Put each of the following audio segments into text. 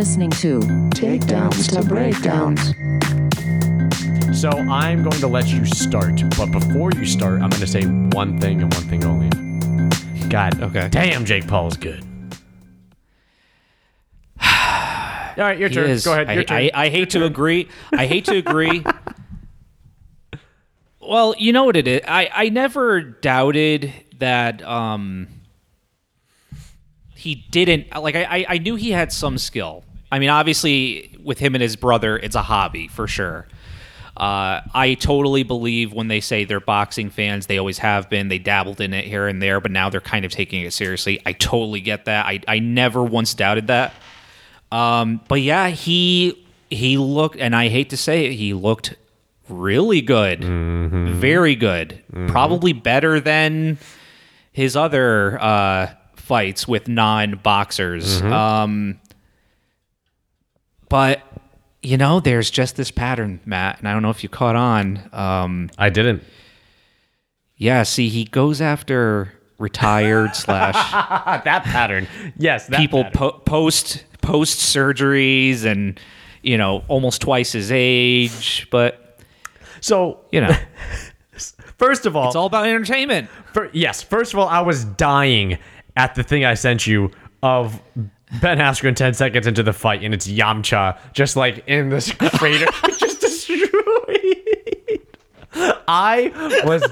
You are listening to Takedowns to breakdowns. So I'm going to let you start, but before you start, I'm going to say one thing and one thing only. God, Okay. damn, Jake Paul is good. All right, your He turn. is. Go ahead. Your I, turn. I, I hate to agree. I hate to agree. well, you know what it is. I, I never doubted that um, he didn't like. I, I I knew he had some skill. I mean, obviously, with him and his brother, it's a hobby for sure. Uh, I totally believe when they say they're boxing fans, they always have been. They dabbled in it here and there, but now they're kind of taking it seriously. I totally get that. I, I never once doubted that. Um, but yeah, he he looked, and I hate to say it, he looked really good, very good, probably better than his other uh, fights with non-boxers. Um, but you know, there's just this pattern, Matt, and I don't know if you caught on. Um, I didn't. yeah, see, he goes after retired slash that pattern. Yes, that people pattern. po- post post surgeries and you know almost twice his age but so, you know first of all, it's all about entertainment fir- yes, first of all, I was dying at the thing I sent you of Ben Askren 10 seconds into the fight, and it's Yamcha just like in this crater, just destroyed. I was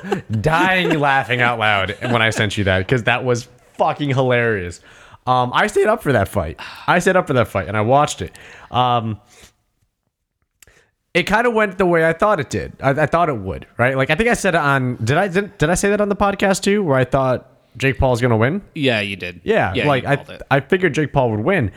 dying laughing out loud when I sent you that because that was fucking hilarious. Um, I stayed up for that fight. I stayed up for that fight and I watched it. Um, it kind of went the way I thought it did. I, I thought it would, right? Like I think I said it on. Did I did, did I say that on the podcast too? Where I thought Jake Paul's gonna win. yeah you did Yeah, you like I. I figured Jake Paul would win.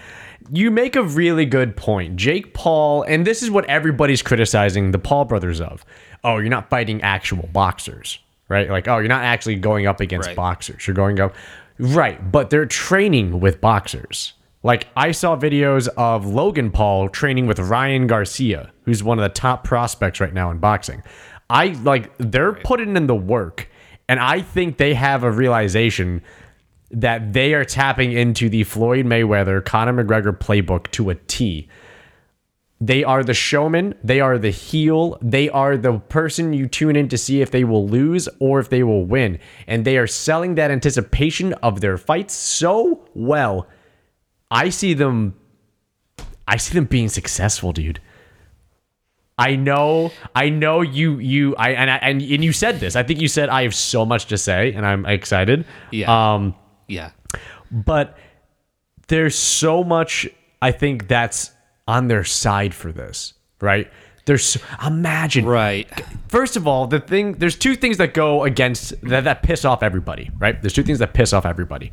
You make a really good point. Jake Paul, and this is what everybody's criticizing the Paul brothers of. Oh, you're not fighting actual boxers, right? Like, oh, you're not actually going up against Right. boxers. You're going up, right? But they're training with boxers. Like, I saw videos of Logan Paul training with Ryan Garcia, who's one of the top prospects right now in boxing. I like they're putting in the work, and I think they have a realization that they are tapping into the Floyd Mayweather Conor McGregor playbook to a T. They are the showman, they are the heel, they are the person you tune in to see if they will lose or if they will win. And they are selling that anticipation of their fights so well. I see them I see them being successful, dude. I know, I know you, you, I and I, and and you said this. I think you said I have so much to say, and I'm excited. Yeah. Um, yeah but there's so much I think that's on their side for this, right? There's imagine right First of all, the thing there's two things that go against that that piss off everybody, right? There's two things that piss off everybody.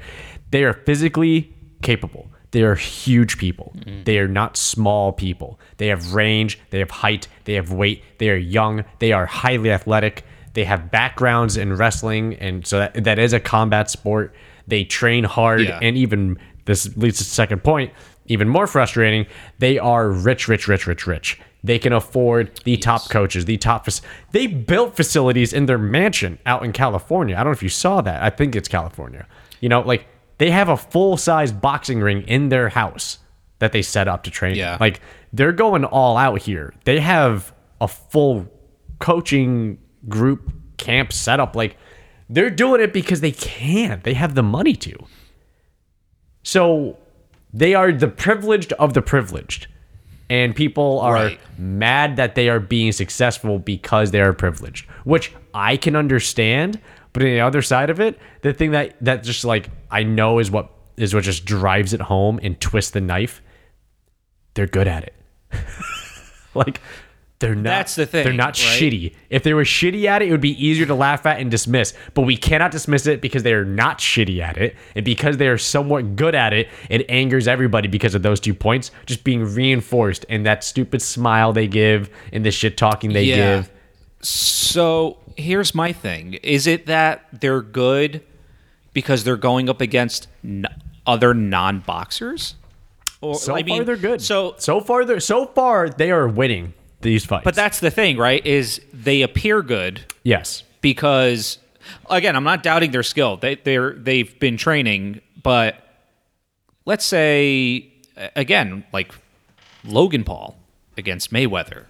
They are physically capable. They are huge people. Mm-hmm. They are not small people. They have range, they have height, they have weight, they are young, they are highly athletic. They have backgrounds in wrestling and so that, that is a combat sport. They train hard Yeah. and even this leads to the second point, even more frustrating, they are rich, rich, rich, rich, rich. They can afford the top coaches, the top. fac- They built facilities in their mansion out in California. I don't know if you saw that. I think it's California. You know, like they have a full size boxing ring in their house that they set up to train. Yeah. Like they're going all out here. They have a full coaching group camp set up. Like they're doing it because they can. They have the money to. So they are the privileged of the privileged. And people are Right. mad that they are being successful because they are privileged, which I can understand. But on the other side of it, the thing that that just like I know is what is what just drives it home and twists the knife. They're good at it. like they're not. That's the thing, They're not right? shitty. If they were shitty at it, it would be easier to laugh at and dismiss. But we cannot dismiss it because they are not shitty at it, and because they are somewhat good at it. It angers everybody because of those two points just being reinforced and that stupid smile they give and the shit talking they Yeah. give. So here's my thing: Is it that they're good because they're going up against n- other non-boxers? Or So I far, mean, they're good. So, so far, they're so far they are winning these fights. but that's the thing, right? Is they appear good yes, because, again, I'm not doubting their skill. They they're they've been training, but let's say again, like Logan Paul against Mayweather,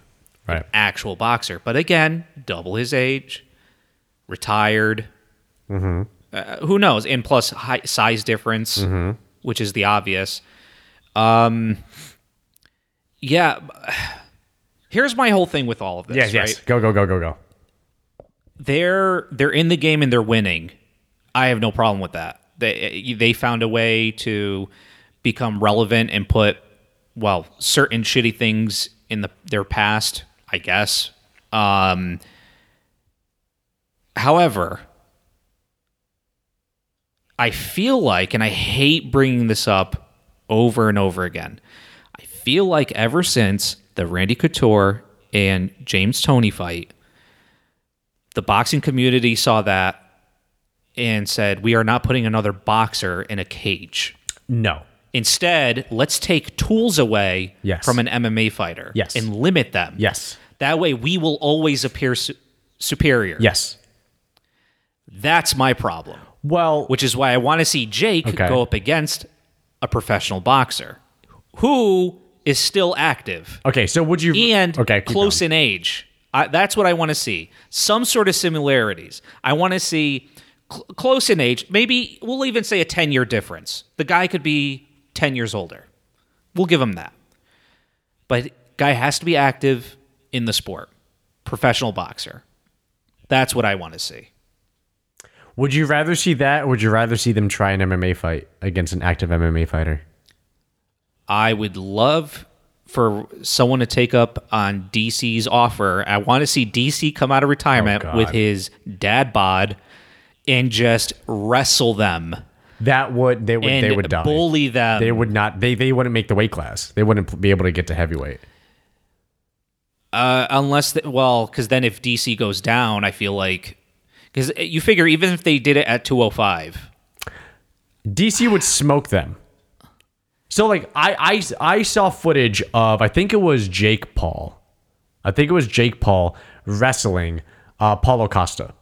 Right. actual boxer. But again, double his age, retired. Uh, who knows? And plus high, size difference, which is the obvious. Um, yeah. Here's my whole thing with all of this. Yes, yes. right? Go, go, go, go, go. they're they're in the game and they're winning. I have no problem with that. They they found a way to become relevant and put well certain shitty things in the their past. I guess. Um, however, I feel like, and I hate bringing this up over and over again. I feel like ever since the Randy Couture and James Toney fight, the boxing community saw that and said, We are not putting another boxer in a cage. No. Instead, let's take tools away Yes. from an MMA fighter Yes. and limit them. Yes. That way, we will always appear su- superior. Yes. That's my problem, Well, which is why I want to see Jake Okay. go up against a professional boxer who is still active okay. So would you and okay close going. in age. I, that's what I want to see. Some sort of similarities. I want to see cl- close in age. Maybe we'll even say a 10 year difference. The guy could be 10 years older. We'll give him that. But guy has to be active in the sport. Professional boxer. That's what I want to see. Would you rather see that, or would you rather see them try an MMA fight against an active MMA fighter? I would love for someone to take up on DC's offer. I want to see DC come out of retirement Oh, with his dad bod and just wrestle them That would they would they would die. bully them. They would not. They they wouldn't make the weight class. They wouldn't be able to get to heavyweight. Uh, unless, the, well, because then if DC goes down, I feel like because you figure even if they did it at 205, DC would smoke them. So like I I I saw footage of I think it was Jake Paul. I think it was Jake Paul wrestling uh, Paulo Costa,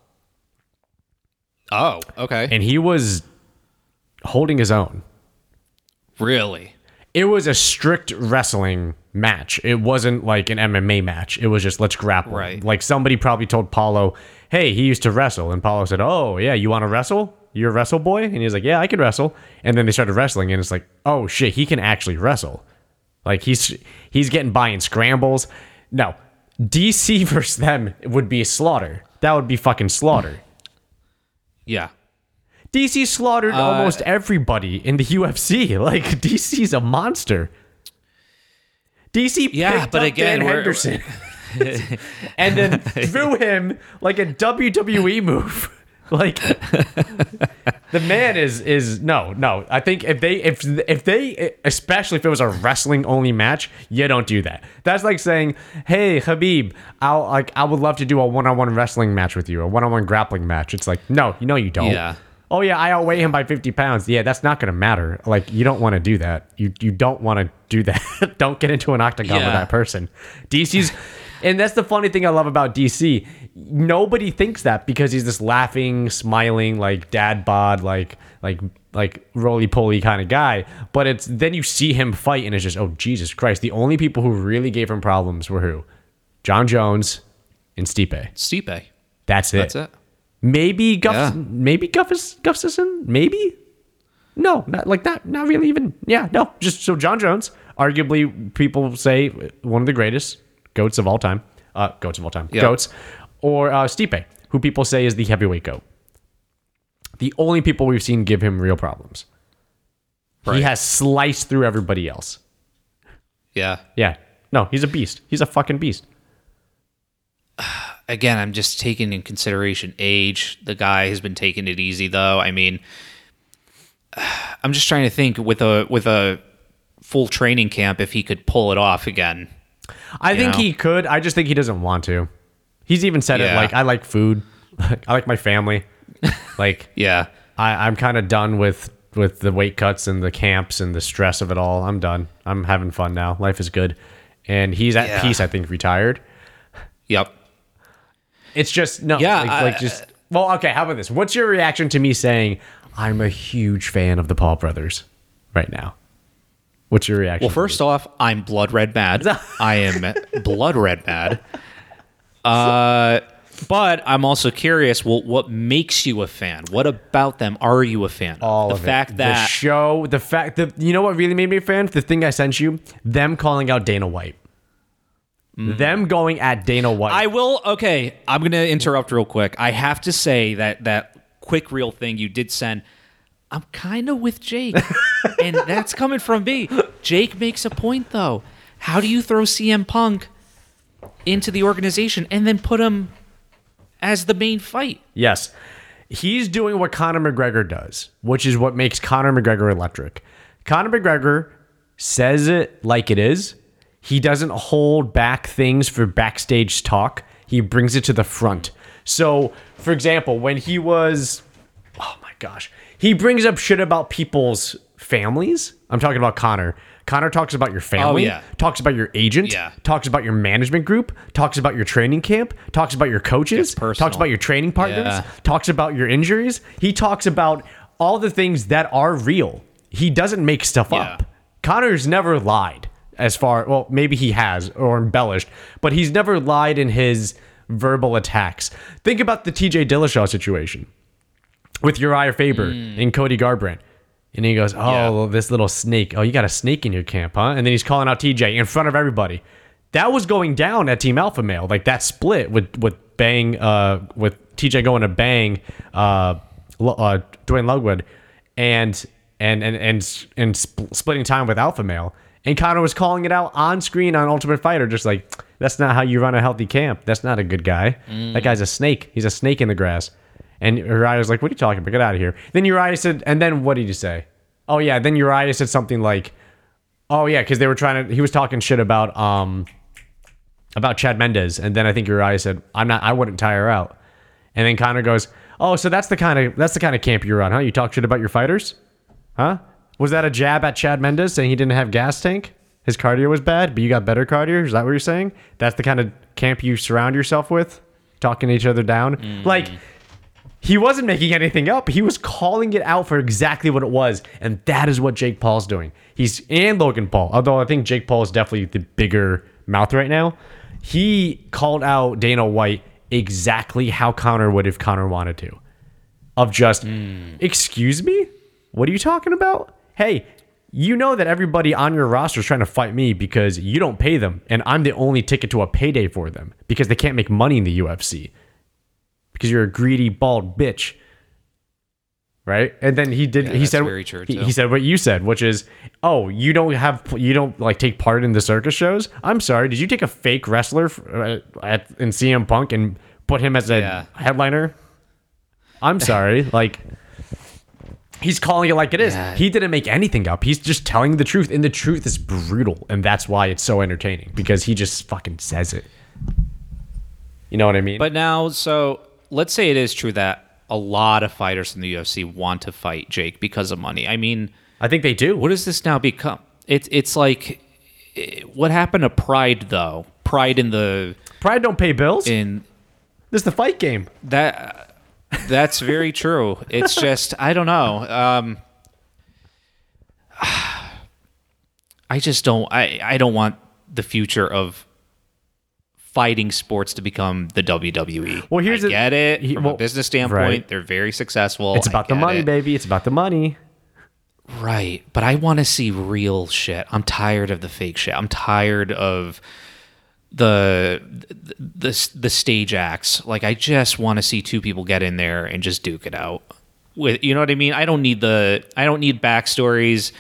oh, okay, and he was holding his own. really, It was a strict wrestling match. It wasn't like an MMA match. It was just let's grapple. Right. Like somebody probably told Paulo, "Hey, he used to wrestle," and Paulo said, "Oh yeah, you want to wrestle? You're a wrestle boy?" And he's like, "Yeah, I can wrestle." And then they started wrestling, and it's like, "Oh shit, he can actually wrestle." Like he's he's getting by in scrambles. No, DC versus them would be slaughter. That would be fucking slaughter. yeah, DC slaughtered Uh, almost everybody in the UFC. Like DC's a monster. DC Yeah, picked but again, Dan Henderson and then threw him like a WWE move. Like the man is is no no. I think if they if if they especially if it was a wrestling only match, you don't do that. That's like saying, "Hey Khabib, I'll like I would love to do a one on one wrestling match with you, a one on one grappling match." It's like, no, you know you don't. Yeah. Oh yeah, I outweigh him by fifty pounds. Yeah, that's not gonna matter. Like you don't want to do that. You you don't want to do that. don't get into an octagon with that person. DC's, and that's the funny thing I love about DC. Nobody thinks that because he's this laughing, smiling, like dad bod, like like like roly poly kind of guy. But it's then you see him fight, and it's just oh Jesus Christ. The only people who really gave him problems were who, Jon Jones, and Stipe. Stipe. That's it. That's it. Maybe Guff, Yeah. maybe Guffus, Gustafsson, maybe. No, not like that. Not really. Even yeah, no. Just so Jon Jones, arguably people say one of the greatest goats of all time. Uh, goats of all time. Yeah. Goats, or uh, Stipe, who people say is the heavyweight goat. The only people we've seen give him real problems. He has sliced through everybody else. Yeah. Yeah. No, he's a beast. He's a fucking beast. Again, I'm just taking in consideration age. The guy has been taking it easy though. I mean, I'm just trying to think with a with a full training camp if he could pull it off again. I think know? he could. I just think he doesn't want to. He's even said it like, I like food. I like my family. like, Yeah. I, I'm kind of done with with the weight cuts and the camps and the stress of it all. I'm done. I'm having fun now. Life is good. And he's at Yeah. peace, I think, retired. Yep. It's just no, Yeah, like, I- like just well, okay. How about this? What's your reaction to me saying I'm a huge fan of the Paul brothers right now? What's your reaction? Well, first off, I'm blood red mad. I am blood red mad. Uh, but I'm also curious. Well, what makes you a fan? What about them are you a fan? of? all the of fact it. that the show, the fact that you know what really made me a fan? The thing I sent you, them calling out Dana White, them going at Dana White. Mm. I will. Okay, I'm gonna interrupt real quick. I have to say that that quick reel thing you did send. I'm kind of with Jake, and that's coming from me. Jake makes a point though. How do you throw CM Punk into the organization and then put him as the main fight? Yes. He's doing what Conor McGregor does, which is what makes Conor McGregor electric. Conor McGregor says it like it is. He doesn't hold back things for backstage talk. He brings it to the front. So, for example, when he was oh my gosh, he brings up shit about people's families. I'm talking about Conor. Conor talks about your oh, family, oh, yeah. talks about your agent, Yeah. talks about your management group, talks about your training camp, talks about your coaches, talks about your training partners, Yeah. talks about your injuries. He talks about all the things that are real. He doesn't make stuff up. Conor's never lied as far, well, maybe he has or embellished, but he's never lied in his verbal attacks. Think about the TJ Dillashaw situation with Uriah Faber and Cody Garbrandt. And he goes, Oh. Yeah. well, this little snake. Oh, you got a snake in your camp, huh? And then he's calling out TJ in front of everybody. That was going down at Team Alpha Male. Like that split with with Bang, uh, with TJ going to Bang, uh, uh, Duane Ludwig, and and and and and sp- splitting time with Alpha Male. And Conor was calling it out on screen on Ultimate Fighter, just like that's not how you run a healthy camp. That's not a good guy. That guy's a snake. He's a snake in the grass. And Uriah was like, "What are you talking about? Get out of here." Then Uriah said, and then what did you say? Oh yeah, then Uriah said something like, "Oh yeah," because they were trying to. He was talking shit about um about Chad Mendes, and then I think Uriah said, "I'm not. I wouldn't tire out." And then Conor goes, "Oh, so that's the kind of that's the kind of camp you're on, huh? You talk shit about your fighters, huh? Was that a jab at Chad Mendes saying he didn't have gas tank? His cardio was bad, but you got better cardio. Is that what you're saying? That's the kind of camp you surround yourself with, talking each other down, mm. like." He wasn't making anything up. He was calling it out for exactly what it was. And that is what Jake Paul's doing. He's and Logan Paul. Although I think Jake Paul is definitely the bigger mouth right now. He called out Dana White exactly how Conor would if Conor wanted to. Of just, mm. excuse me? What are you talking about? Hey, you know that everybody on your roster is trying to fight me because you don't pay them, and I'm the only ticket to a payday for them because they can't make money in the UFC because you're a greedy bald bitch right? And then he did he said true, he, he said what you said which is oh you don't have you don't like take part in the circus shows? I'm sorry did you take a fake wrestler uh, at in cm punk and put him as a Yeah. headliner? I'm sorry like he's calling it like it is Yeah. he didn't make anything up he's just telling the truth and the truth is brutal and that's why it's so entertaining because he just fucking says it you know what i mean But now, so let's say it is true that a lot of fighters in the UFC want to fight Jake because of money. I mean, i think they do what does this now become? It's it's like eh, what happened to Pride though? Pride in the pride don't pay bills in This is the fight game. that that's very true. It's just I don't know. Um, I just don't. I I don't want the future of fighting sports to become the WWE. Well, here's I the- get it he- from well, a business standpoint. right. They're very successful. It's I about the money, it. baby. It's about the money. Right, but I want to see real shit. I'm tired of the fake shit. I'm tired of the the the, stage acts. Like I just want to see two people get in there and just duke it out. With you know what I mean? I don't need the I don't need backstories.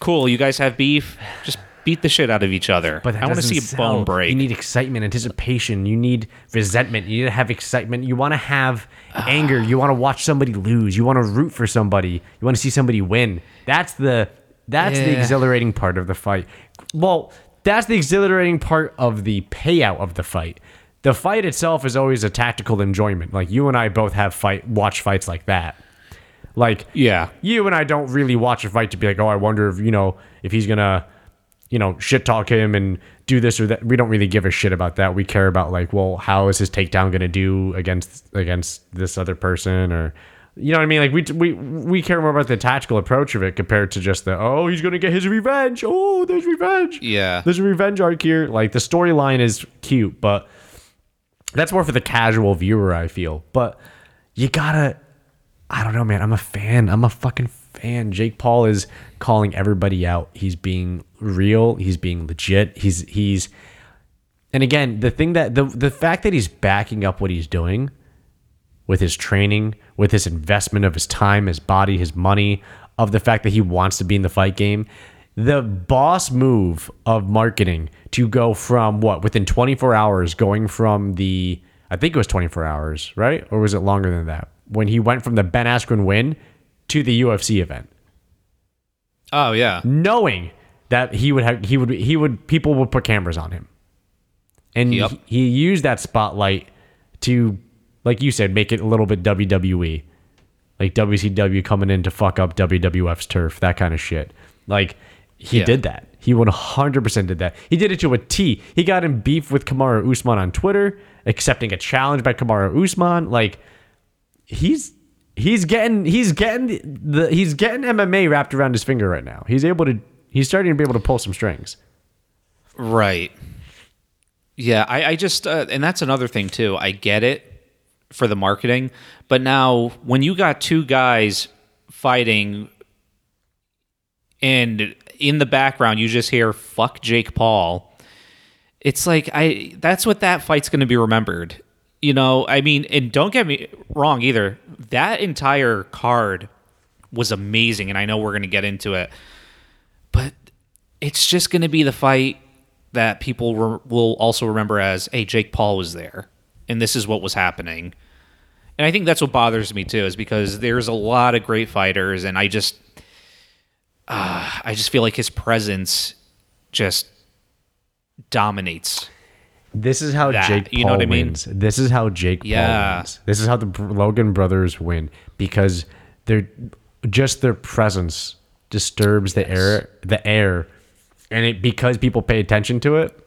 Cool, you guys have beef. Just beat the shit out of each other. But I want to see a bone break. You need excitement, anticipation. You need resentment. You need to have excitement. You want to have anger. You want to watch somebody lose. You want to root for somebody. You want to see somebody win. That's the that's the exhilarating part of the fight. Well, that's the exhilarating part of the payout of the fight. The fight itself is always a tactical enjoyment. Like you and I both have fight watch fights like that. Like yeah. you and I don't really watch a fight to be like, oh, I wonder if you know if he's gonna, you know, shit talk him and do this or that. We don't really give a shit about that. We care about like, well, how is his takedown gonna do against against this other person or You know what I mean? Like we we we care more about the tactical approach of it compared to just the oh he's gonna get his revenge. Oh, there's revenge. Yeah. there's a revenge arc here. Like the storyline is cute, but that's more for the casual viewer. I feel, but you gotta. I don't know, man. I'm a fan. I'm a fucking fan. Jake Paul is calling everybody out. He's being real. He's being legit. He's he's. And again, the thing that the the fact that he's backing up what he's doing with his training, with his investment of his time, his body, his money, of the fact that he wants to be in the fight game. The boss move of marketing to go from what within 24 hours, going from the I think it was 24 hours, right? Or was it longer than that? When he went from the Ben Askren win to the UFC event, Oh yeah. knowing that he would have he would he would people would put cameras on him and Yep. he, he used that spotlight to like you said make it a little bit WWE like WCW coming in to fuck up WWF's turf that kind of shit like he Yeah. did that he 100% did that he did it to a T he got in beef with Kamaru Usman on Twitter accepting a challenge by Kamaru Usman like he's he's getting he's getting the he's getting MMA wrapped around his finger right now. He's able to he's starting to be able to pull some strings. Right. Yeah, I, I just uh, and that's another thing too. I get it for the marketing, but now when you got two guys fighting and in the background you just hear fuck Jake Paul, it's like I that's what that fight's going to be remembered. You know, I mean, and don't get me wrong either. That entire card was amazing and I know we're going to get into it. But it's just going to be the fight that people re- will also remember as, hey, Jake Paul was there, and this is what was happening. And I think that's what bothers me too, is because there's a lot of great fighters, and I just, uh, I just feel like his presence just dominates. This is how That, Jake Paul you know what I mean? wins. This is how Jake Paul Yeah. wins. This is how the Logan brothers win because they're just their presence disturbs the air the air and it because people pay attention to it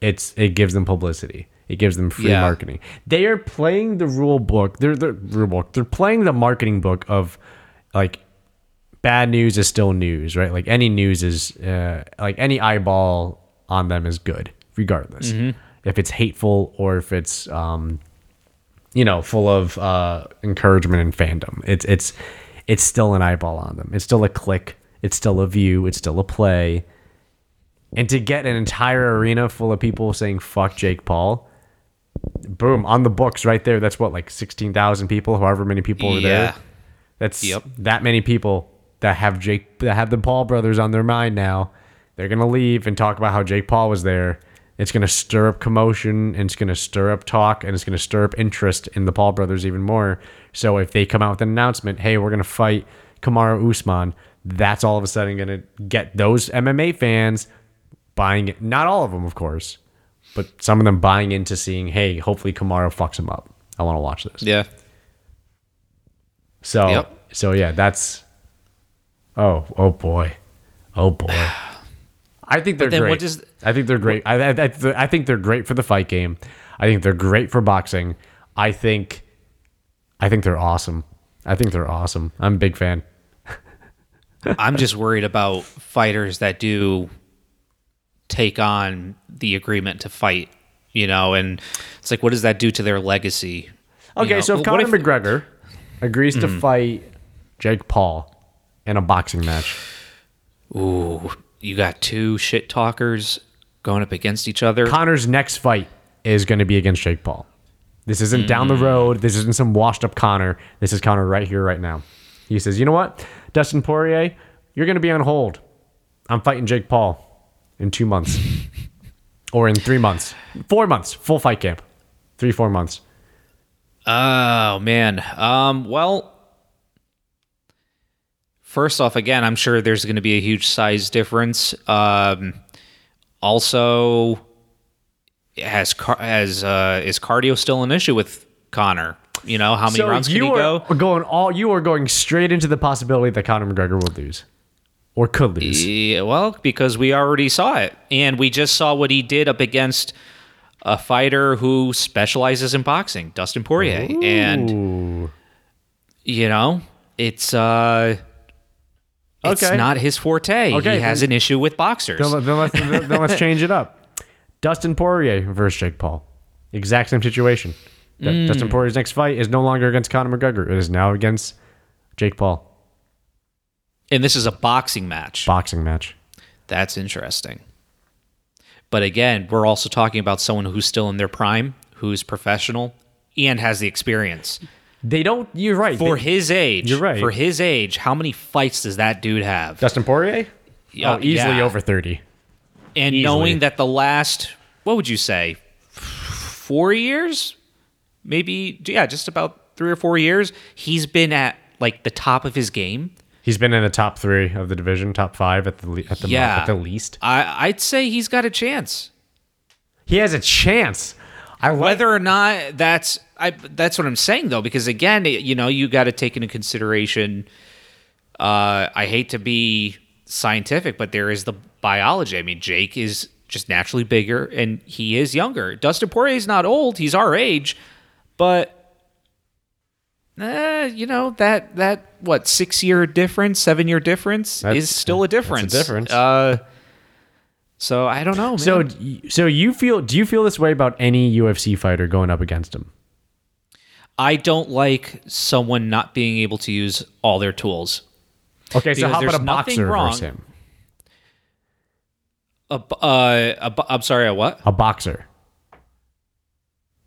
it's it gives them publicity it gives them free Yeah. marketing. They are playing the rule book they're the rule book they're playing the marketing book of like bad news is still news right? Like any news is uh, like any eyeball on them is good regardless. If it's hateful or if it's um you know full of uh encouragement and fandom. It's it's it's still an eyeball on them. It's still a click. It's still a view. It's still a play. And to get an entire arena full of people saying fuck Jake Paul boom on the books right there that's what like 16,000 people however many people were Yeah. there that's Yep. that many people that have Jake that have the Paul brothers on their mind now. They're gonna leave and talk about how Jake Paul was there. It's gonna stir up commotion and it's gonna stir up talk and it's gonna stir up interest in the Paul brothers even more. So if they come out with an announcement, hey, we're gonna fight Kamaru Usman, that's all of a sudden gonna get those MMA fans buying it. Not all of them, of course, but some of them buying into seeing, hey, hopefully Kamaru fucks him up. I want to watch this. Yeah. So Yep. so yeah, that's oh oh boy, oh boy. I think they're great. I think they're great. I, I, I, I think they're great for the fight game. I think they're great for boxing. I think I think they're awesome. I think they're awesome. I'm a big fan. I'm just worried about fighters that do take on the agreement to fight, you know, and it's like, what does that do to their legacy? You Okay, know, so if Conor if- Hmm. McGregor agrees to fight Jake Paul in a boxing match, Ooh, you got two shit talkers going up against each other. Conor's next fight is going to be against Jake Paul. This isn't down the Hmm. road. This isn't some washed up Conor. This is Conor right here, right now. He says, You know what? Dustin Poirier, you're going to be on hold. I'm fighting Jake Paul in two months or in three months, four months, full fight camp, three, four months. Oh man. Um. Well. First off, again, I'm sure there's going to be a huge size difference. Um. Also, has car- has uh, is cardio still an issue with Conor? You know, how many rounds can you he go? going all you are going straight into the possibility that Conor McGregor will lose or could lose. Yeah, well, because we already saw it, and we just saw what he did up against a fighter who specializes in boxing, Dustin Poirier, and you know, it's uh it's Okay. not his forte. Okay, he has then- an issue with boxers. Then, then let's, then let's change it up. Dustin Poirier versus Jake Paul. Exact same situation. Mm. Dustin Poirier's next fight is no longer against Conor McGregor. It is now against Jake Paul. And this is a boxing match. Boxing match. That's interesting. But again, we're also talking about someone who's still in their prime, who's professional, and has the experience. They don't. You're right. For They- his age, You're right. For his age, how many fights does that dude have? Dustin Poirier. Oh, easily yeah. over thirty. and easily. knowing that the last, what would you say, four years, maybe, yeah, just about three or four years, he's been at like the top of his game. He's been in the top three of the division, top five at the le- at the Yeah. at the least. I, I'd say he's got a chance. He has a chance. I like. Whether or not that's I that's what I'm saying though because again you know you got to take into consideration uh I hate to be scientific but there is the biology I mean Jake is just naturally bigger and he is younger Dustin Poirier is not old he's our age but eh, you know that that what 6 year difference 7 year difference That's- is still a that's a difference difference. uh so I don't know man. so, so you feel? Do you feel this way about any UFC fighter going up against him? I don't like someone not being able to use all their tools. Okay, so how about a there's nothing boxer wrong- versus him? A, b- uh, a, b- I'm sorry, a what? A boxer.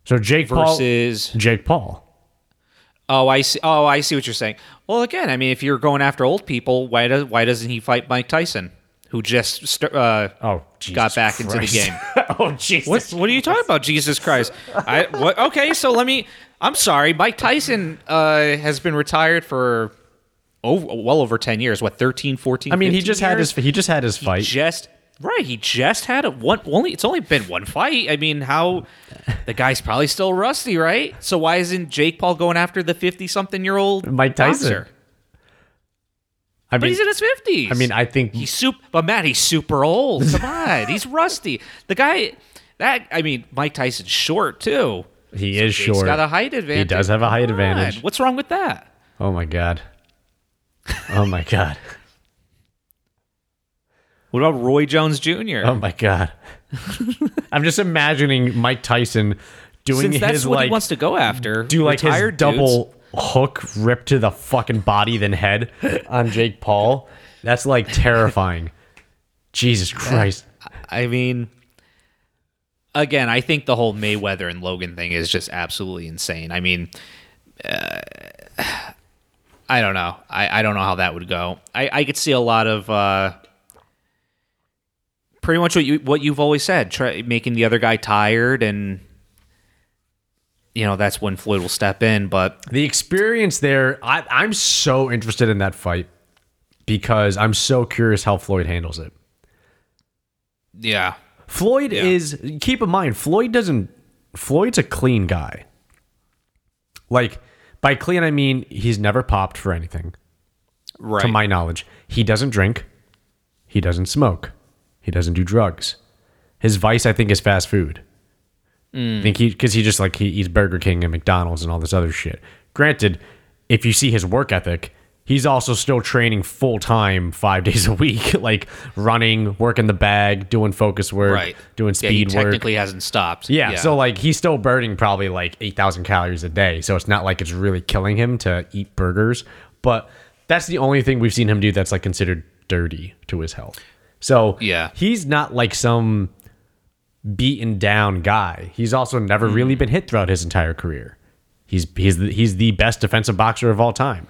So Jake Versus Paul. Jake Paul. Oh, I see. Oh, I see what you're saying. Well, again, I mean, if you're going after old people, why does why doesn't he fight Mike Tyson, who just st- uh, Oh, Jesus got back into the game? oh, Jesus. What What are you talking about? Jesus Christ! I what? Okay, so let me. I'm sorry. Mike Tyson uh, has been retired for over well over ten years. What 13, 14? I mean, he 15 just had his he just had his fight. just right he just had a one only it's only been one fight i mean how the guy's probably still rusty right so why isn't jake paul going after the 50 something year old Mike Tyson. I but mean, he's in his 50s I mean, I think he's super but matt he's super old come on he's rusty the guy that i mean mike tyson's short too he is Jake's short. got a height advantage He does have a height advantage. what's wrong with that Oh my god. Oh my god. what about roy jones jr Oh my god. I'm just imagining Mike Tyson doing since that's his what like he wants to go after do like his retired dudes. double hook rip to the fucking body then head on Jake Paul. That's like terrifying. Jesus Christ. I mean, again, I think the whole Mayweather and Logan thing is just absolutely insane. I mean, uh, I don't know. I, I don't know how that would go. I, I could see a lot of uh, pretty much what you what you've always said, try, making the other guy tired, and you know that's when Floyd will step in. But The experience there, I, I'm so interested in that fight because I'm so curious how Floyd handles it. yeah, Floyd Yeah. is keep in mind Floyd doesn't Floyd's a clean guy. Like by clean I mean he's never popped for anything right. to my knowledge. He doesn't drink. He doesn't smoke. He doesn't do drugs. His vice I think is fast food. Hmm. I think he cuz he just like he eats Burger King and McDonald's and all this other shit. Granted, if you see his work ethic, he's also still training full time 5 days a week, like running, working the bag, doing focus work, right, doing Yeah, he speed work. He technically hasn't stopped. Yeah, so like he's still burning probably like 8,000 calories a day. So it's not like it's really killing him to eat burgers, but that's the only thing we've seen him do that's like considered dirty to his health. So Yeah. he's not like some beaten down guy. He's also never Mm-hmm. really been hit throughout his entire career. He's he's the, he's the best defensive boxer of all time.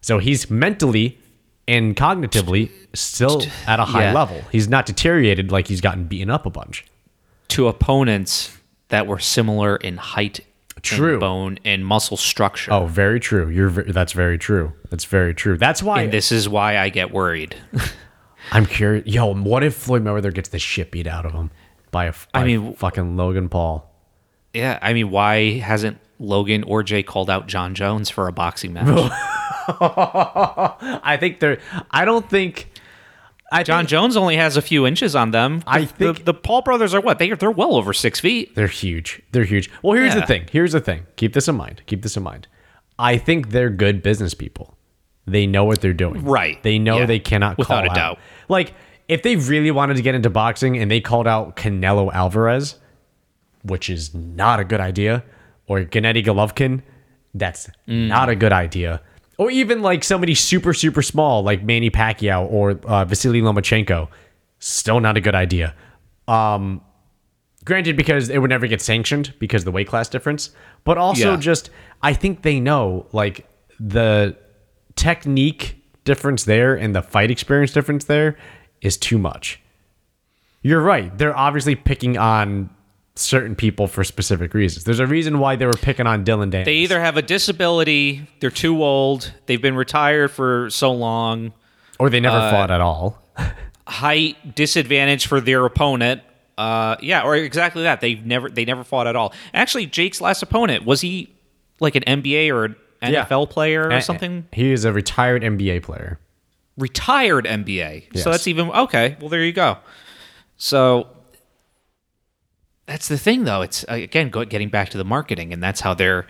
So he's mentally and cognitively still at a high Yeah. level. He's not deteriorated like he's gotten beaten up a bunch. to opponents that were similar in height, True. and bone, and muscle structure. Oh, very true. You're that's very true. That's very true. That's why and this is why I get worried. I'm curious. Yo, what if Floyd Mayweather gets the shit beat out of him by a by I mean- fucking Logan Paul? yeah, I mean, why hasn't Logan or Jay called out Jon Jones for a boxing match? I think they're. I don't think. I John think Jones only has a few inches on them. I think- the, the Paul brothers are what? they are. they're well over six feet. they're huge. They're huge. Well, here's the thing. Here's the thing. Keep this in mind. Keep this in mind. I think they're good business people. They know what they're doing. Right. They know Yeah. they cannot Without call a out. doubt. Like if they really wanted to get into boxing and they called out Canelo Alvarez, which is not a good idea, or Gennady Golovkin, that's Mm. not a good idea. Or even like somebody super super small like Manny Pacquiao or uh, Vasily Lomachenko, still not a good idea. Um, granted, because it would never get sanctioned because of the weight class difference, but also Yeah. just I think they know like the technique difference there and the fight experience difference there is too much. You're right. They're obviously picking on certain people for specific reasons. There's a reason why they were picking on Dylan Daniels. They either have a disability, they're too old, they've been retired for so long, or they uh, never fought at all. height disadvantage for their opponent. Uh, yeah, or exactly that. They've never they never fought at all. Actually, Jake's last opponent was he like an NBA or. NFL player or Eh, something? He is a retired NBA player. Retired NBA. Yes. So that's even okay. Well, there you go. So that's the thing, though. It's uh, again getting back to the marketing, and that's how they're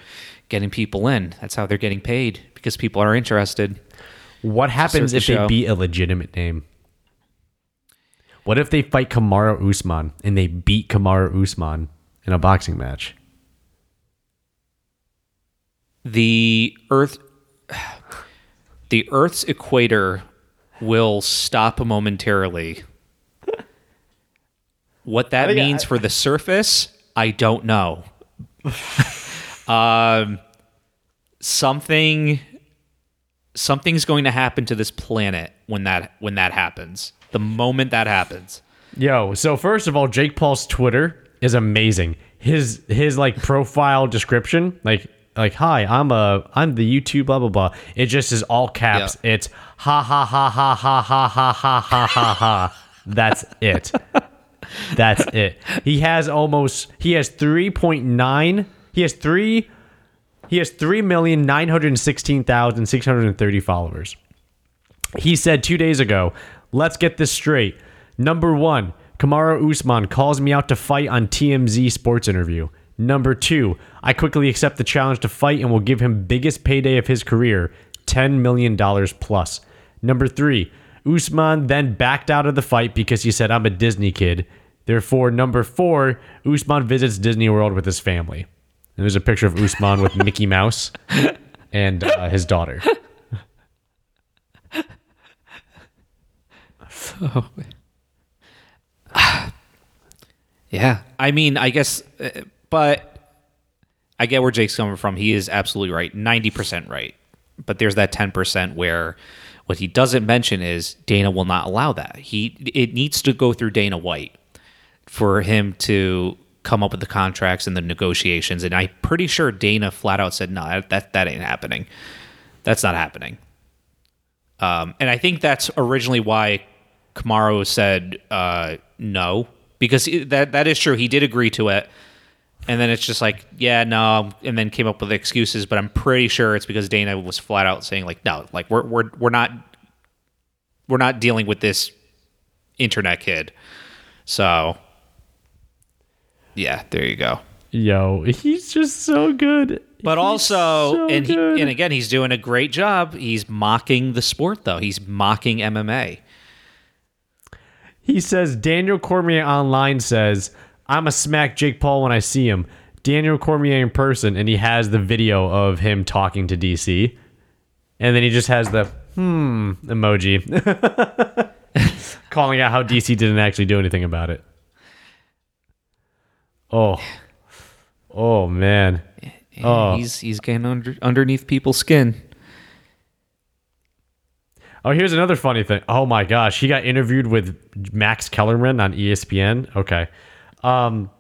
getting people in. That's how they're getting paid because people are interested. What happens the if they show. beat a legitimate name? What if they fight Kamaru Usman and they beat Kamaru Usman in a boxing match? The earth the earth's equator will stop momentarily. What that means for the surface i don't know. Um something something's going to happen to this planet when that when that happens the moment that happens. Yo, so first of all, Jake Paul's Twitter is amazing. His his like profile description, like like hi, I'm a I'm the YouTube blah blah blah. It just is all caps. It's ha ha ha ha ha ha ha ha ha ha ha. That's it. That's it. He has almost he has 3.9 he has 3 he has 3,916,630 followers. He said 2 days ago, "Let's get this straight. Number 1, Kamaru Usman calls me out to fight on TMZ sports interview. Number 2, I quickly accept the challenge to fight and will give him biggest payday of his career, $10 million plus. Number 3, Usman then backed out of the fight because he said I'm a Disney kid. Therefore, number 4, Usman visits Disney World with his family. And there's a picture of Usman with Mickey Mouse and uh, his daughter. Oh. Yeah. I mean, I guess, uh, but I get where Jake's coming from. He is absolutely right. 90% right. But there's that 10% where what he doesn't mention is Dana will not allow that. He It needs to go through Dana White for him to come up with the contracts and the negotiations. And I'm pretty sure Dana flat out said, no, that, that ain't happening. That's not happening. Um, and I think that's originally why Kamaru said uh, no, because that that is true. He did agree to it, and then it's just like, yeah, no, and then came up with excuses. But I'm pretty sure it's because Dana was flat out saying like, no, like we're we're we're not we're not dealing with this internet kid. So, yeah, there you go. Yo, he's just so good. But He's also, so and he, and again, he's doing a great job. He's mocking the sport, though. He's mocking MMA. He says Daniel Cormier online says, "I'm a smack Jake Paul when I see him." Daniel Cormier in person, and he has the video of him talking to DC, and then he just has the hmm emoji, calling out how DC didn't actually do anything about it. Oh, oh man. Oh. He's he's getting under, underneath people's skin. Oh, here's another funny thing. Oh my gosh, he got interviewed with Max Kellerman on ESPN. Okay. Um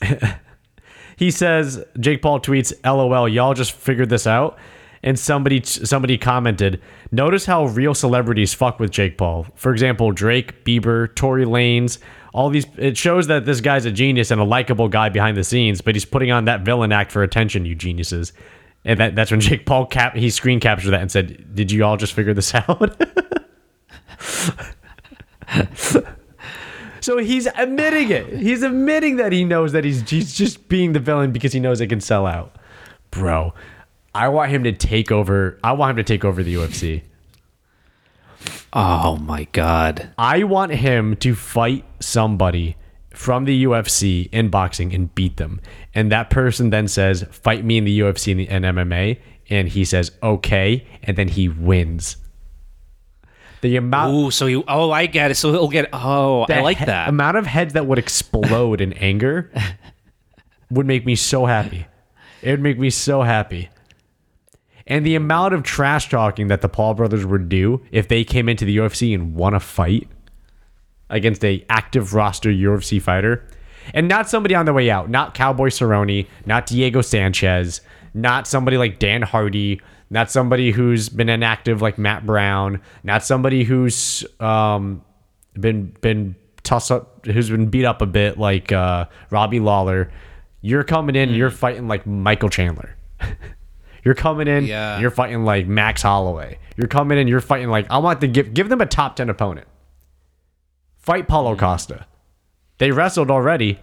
he says Jake Paul tweets, "LOL, y'all just figured this out." And somebody somebody commented, "Notice how real celebrities fuck with Jake Paul. For example, Drake, Bieber, Tory Lanez, all these it shows that this guy's a genius and a likable guy behind the scenes, but he's putting on that villain act for attention, you geniuses." And that, that's when Jake Paul cap he screen captured that and said, "Did you all just figure this out?" so he's admitting it. He's admitting that he knows that he's he's just being the villain because he knows it can sell out. Bro, I want him to take over. I want him to take over the UFC. Oh my god. I want him to fight somebody from the UFC in boxing and beat them. And that person then says, fight me in the UFC and, MMA. And he says, okay. And then he wins. The amount. Ooh, so you oh I get it. So he'll get oh I like he- that. amount of heads that would explode in anger would make me so happy. It would make me so happy. And the amount of trash talking that the Paul brothers would do if they came into the UFC and won a fight against a active roster UFC fighter, and not somebody on the way out, not Cowboy Cerrone, not Diego Sanchez, not somebody like Dan Hardy, not somebody who's been inactive like Matt Brown, not somebody who's um, been been tossed up, who's been beat up a bit like uh, Robbie Lawler. You're coming in, you're fighting like Michael Chandler. You're coming in, Yeah. you're fighting like Max Holloway. You're coming in, you're fighting like I want to give give them a top ten opponent. Fight Paulo Costa. They wrestled already.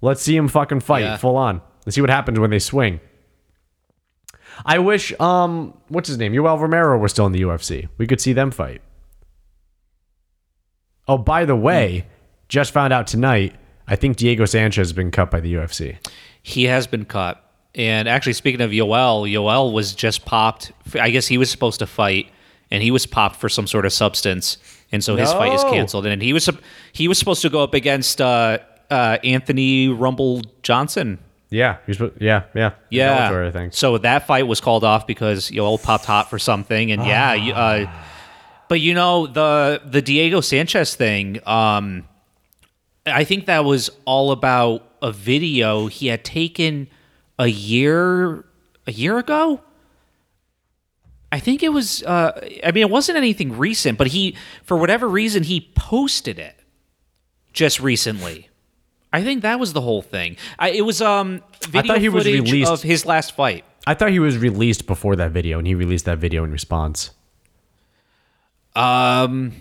Let's see him fucking fight Yeah. full on. Let's see what happens when they swing. I wish um what's his name? Yoel Romero was still in the UFC. We could see them fight. Oh, by the way, just found out tonight, I think Diego Sanchez has been cut by the UFC. He has been cut. And actually, speaking of Yoel, Yoel was just popped. I guess he was supposed to fight, and he was popped for some sort of substance, and so his fight is canceled. And he was he was supposed to go up against uh, uh, Anthony Rumble Johnson. Yeah, he's yeah, yeah. Yeah, Bellator, I think. so that fight was called off because Yoel popped hot for something, and yeah, you- uh, but you know the the Diego Sanchez thing. Um, I think that was all about a video he had taken a year a year ago. I think it was. Uh, I mean, it wasn't anything recent, but he, for whatever reason, he posted it just recently. I think that was the whole thing. I, it was um video thought he was released- of his last fight. I thought he was released before that video, and he released that video in response. Um.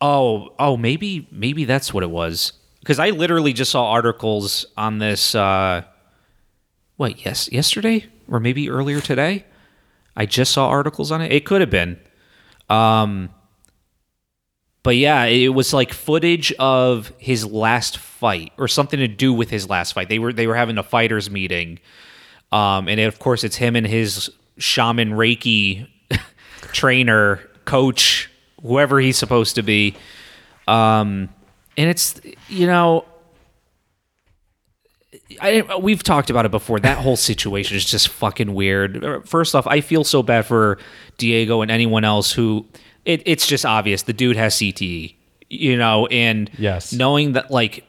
Oh, oh, maybe, maybe that's what it was. Because I literally just saw articles on this. Uh, what? Yes, yesterday or maybe earlier today. I just saw articles on it. It could have been. Um. But yeah, it was like footage of his last fight or something to do with his last fight. They were they were having a fighters meeting. Um, and of course, it's him and his shaman Reiki trainer, coach, whoever he's supposed to be. Um, and it's you know, I, we've talked about it before. That whole situation is just fucking weird. First off, I feel so bad for Diego and anyone else who it, it's just obvious the dude has CTE, you know, and Yes. knowing that like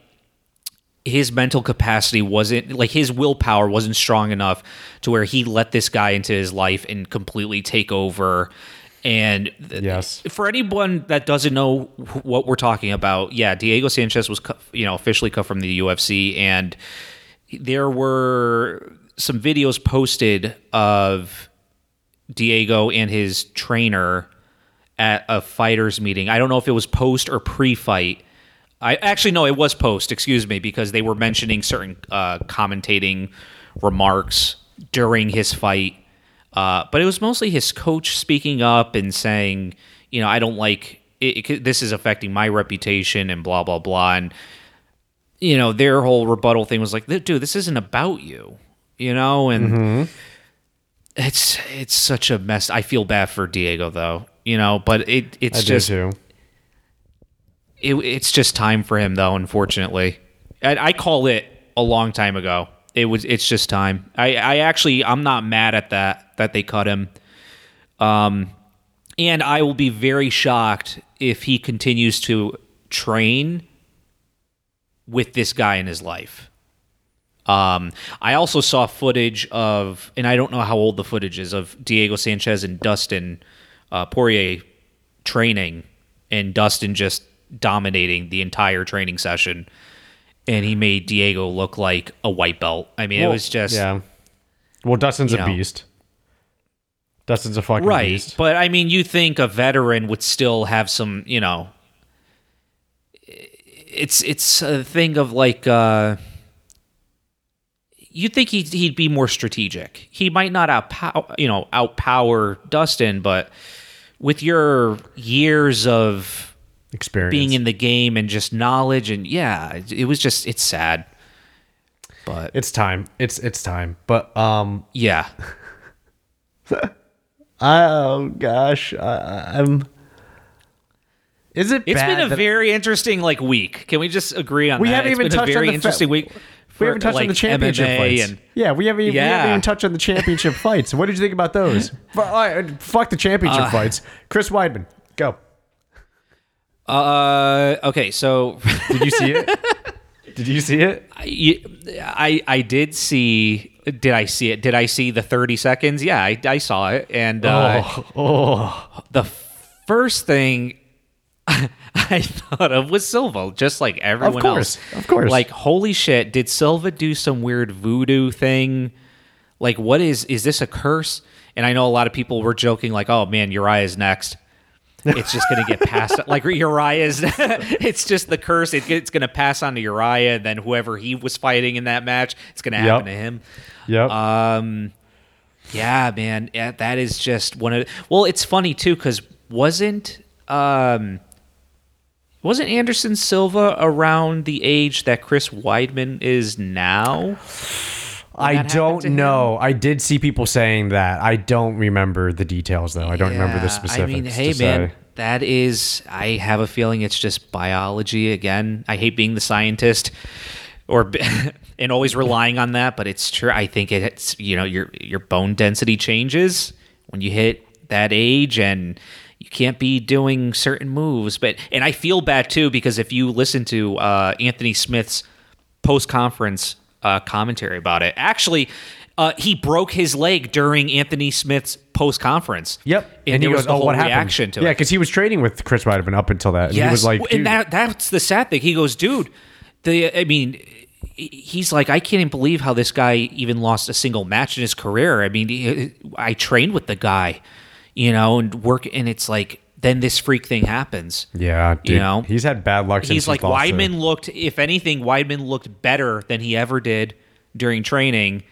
his mental capacity wasn't like his willpower wasn't strong enough to where he let this guy into his life and completely take over and Yes. for anyone that doesn't know what we're talking about yeah diego sanchez was you know officially cut from the ufc and there were some videos posted of diego and his trainer at a fighters meeting. I don't know if it was post or pre-fight. I actually no, it was post. Excuse me, because they were mentioning certain uh, commentating remarks during his fight, uh, but it was mostly his coach speaking up and saying, you know, I don't like it, it, this is affecting my reputation and blah blah blah, and you know, their whole rebuttal thing was like, dude, this isn't about you, you know, and it's it's such a mess. I feel bad for Diego though, you know, but it it's I just it, it's just time for him, though. Unfortunately, I, I call it a long time ago. It was. It's just time. I, I actually, I'm not mad at that that they cut him. Um, and I will be very shocked if he continues to train with this guy in his life. Um, I also saw footage of, and I don't know how old the footage is of Diego Sanchez and Dustin uh, Poirier training, and Dustin just dominating the entire training session, and he made Diego look like a white belt. I mean, it was just yeah. Well, Dustin's a know. beast. Dustin's a fucking right. beast. But I mean, you think a veteran would still have some, you know. It's it's a thing of like, uh, you'd think he'd, he'd be more strategic. He might not outpower, you know, outpower Dustin, but with your years of Experience. being in the game and just knowledge and yeah, it, it was just it's sad. But it's time. It's it's time. But um yeah, oh gosh, I, I'm Is it it's been a very interesting like week. Can we just agree on We that? haven't It's even been a touched on very the fa- interesting week. We haven't touched on the championship MMA fights. and yeah, we haven't, even, we haven't even touched on the championship fights. What did you think about those? Fu- all right, Fuck the championship Uh, fights. Chris Weidman, go. uh okay, so Did you see it? did you see it? I, I I did see. Did I see it? Did I see the thirty seconds? Yeah, I, I saw it. And uh, oh, oh. the first thing I thought of was Silva, just like everyone of course, else. of course. Like, holy shit! Did Silva do some weird voodoo thing? Like, what is is this a curse? And I know a lot of people were joking, like, "Oh man, Uriah's next." It's just gonna get passed. like Uriah's, it's just the curse. It, it's gonna pass on to Uriah, and then whoever he was fighting in that match, it's gonna happen Yep. to him. Yep. Um, yeah, man, yeah, that is just one of. Well, it's funny too because wasn't um, wasn't Anderson Silva around the age that Chris Weidman is now? I don't to him? know. I did see people saying that. I don't remember the details though. I don't remember the Yeah, specifics. I mean, hey, man, say. that is. I have a feeling it's just biology again. I hate being the scientist, or and always relying on that, but it's true. I think it's you know your your bone density changes when you hit that age, and you can't be doing certain moves. But and I feel bad too because if you listen to uh, Anthony Smith's post conference uh, commentary about it. Actually, uh, he broke his leg during Anthony Smith's post conference. Yep. and, there was oh whole reaction to yeah, it. because he was trading with Chris Weidman up until that. And Yes, he was like, and that that's the sad thing. He goes, dude, the I mean. He's like, I can't even believe how this guy even lost a single match in his career. I mean, he- I trained with the guy, you know, and work, and it's like, then this freak thing happens. yeah, dude, you know? he's had bad luck. Since He's like Weidman looked. If anything, Weidman looked better than he ever did during training,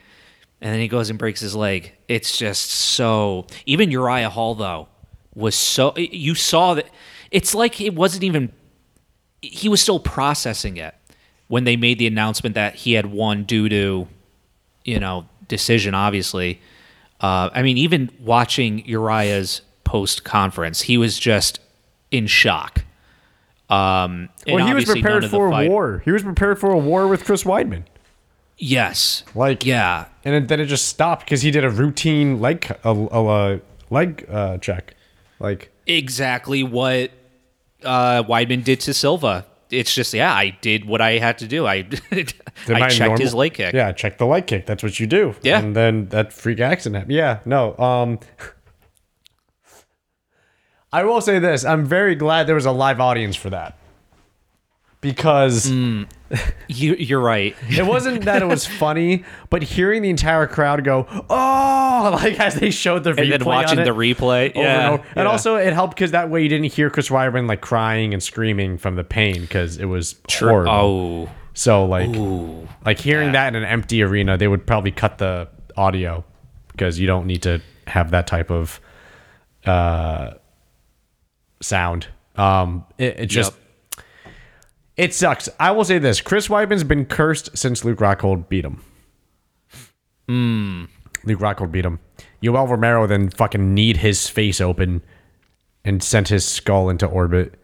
and then he goes and breaks his leg. It's just so. Even Uriah Hall though was so. You saw that. It's like it wasn't even. He was still processing it when they made the announcement that he had won due to, you know, decision. Obviously, uh, I mean, even watching Uriah's post conference, he was just in shock. Um, Well, he was prepared for a war. He was prepared for a war with Chris Weidman. Yes, Like, yeah, and it, then it just stopped because he did a routine leg a, a, a leg uh, check. Like, exactly what uh, Weidman did to Silva. It's just, yeah, I did what I had to do. I I checked normal- his leg kick. Yeah, check the leg kick. That's what you do. Yeah. and then that freak accident. happened. Yeah, no. Um, I will say this: I'm very glad there was a live audience for that because. Mm. You, you're right. It wasn't that it was funny, but hearing the entire crowd go, "Oh!" like as they showed the replay And then watching on the replay, over yeah, and over. And yeah. also, it helped because that way you didn't hear Chris Weidman like crying and screaming from the pain because it was horrible. oh, So like, like hearing that in an empty arena, they would probably cut the audio because you don't need to have that type of uh, sound. Um, it, it just it sucks. I will say this: Chris Weidman's been cursed since Luke Rockhold beat him. Luke Rockhold beat him. Yoel Romero then fucking kneed his face open and sent his skull into orbit.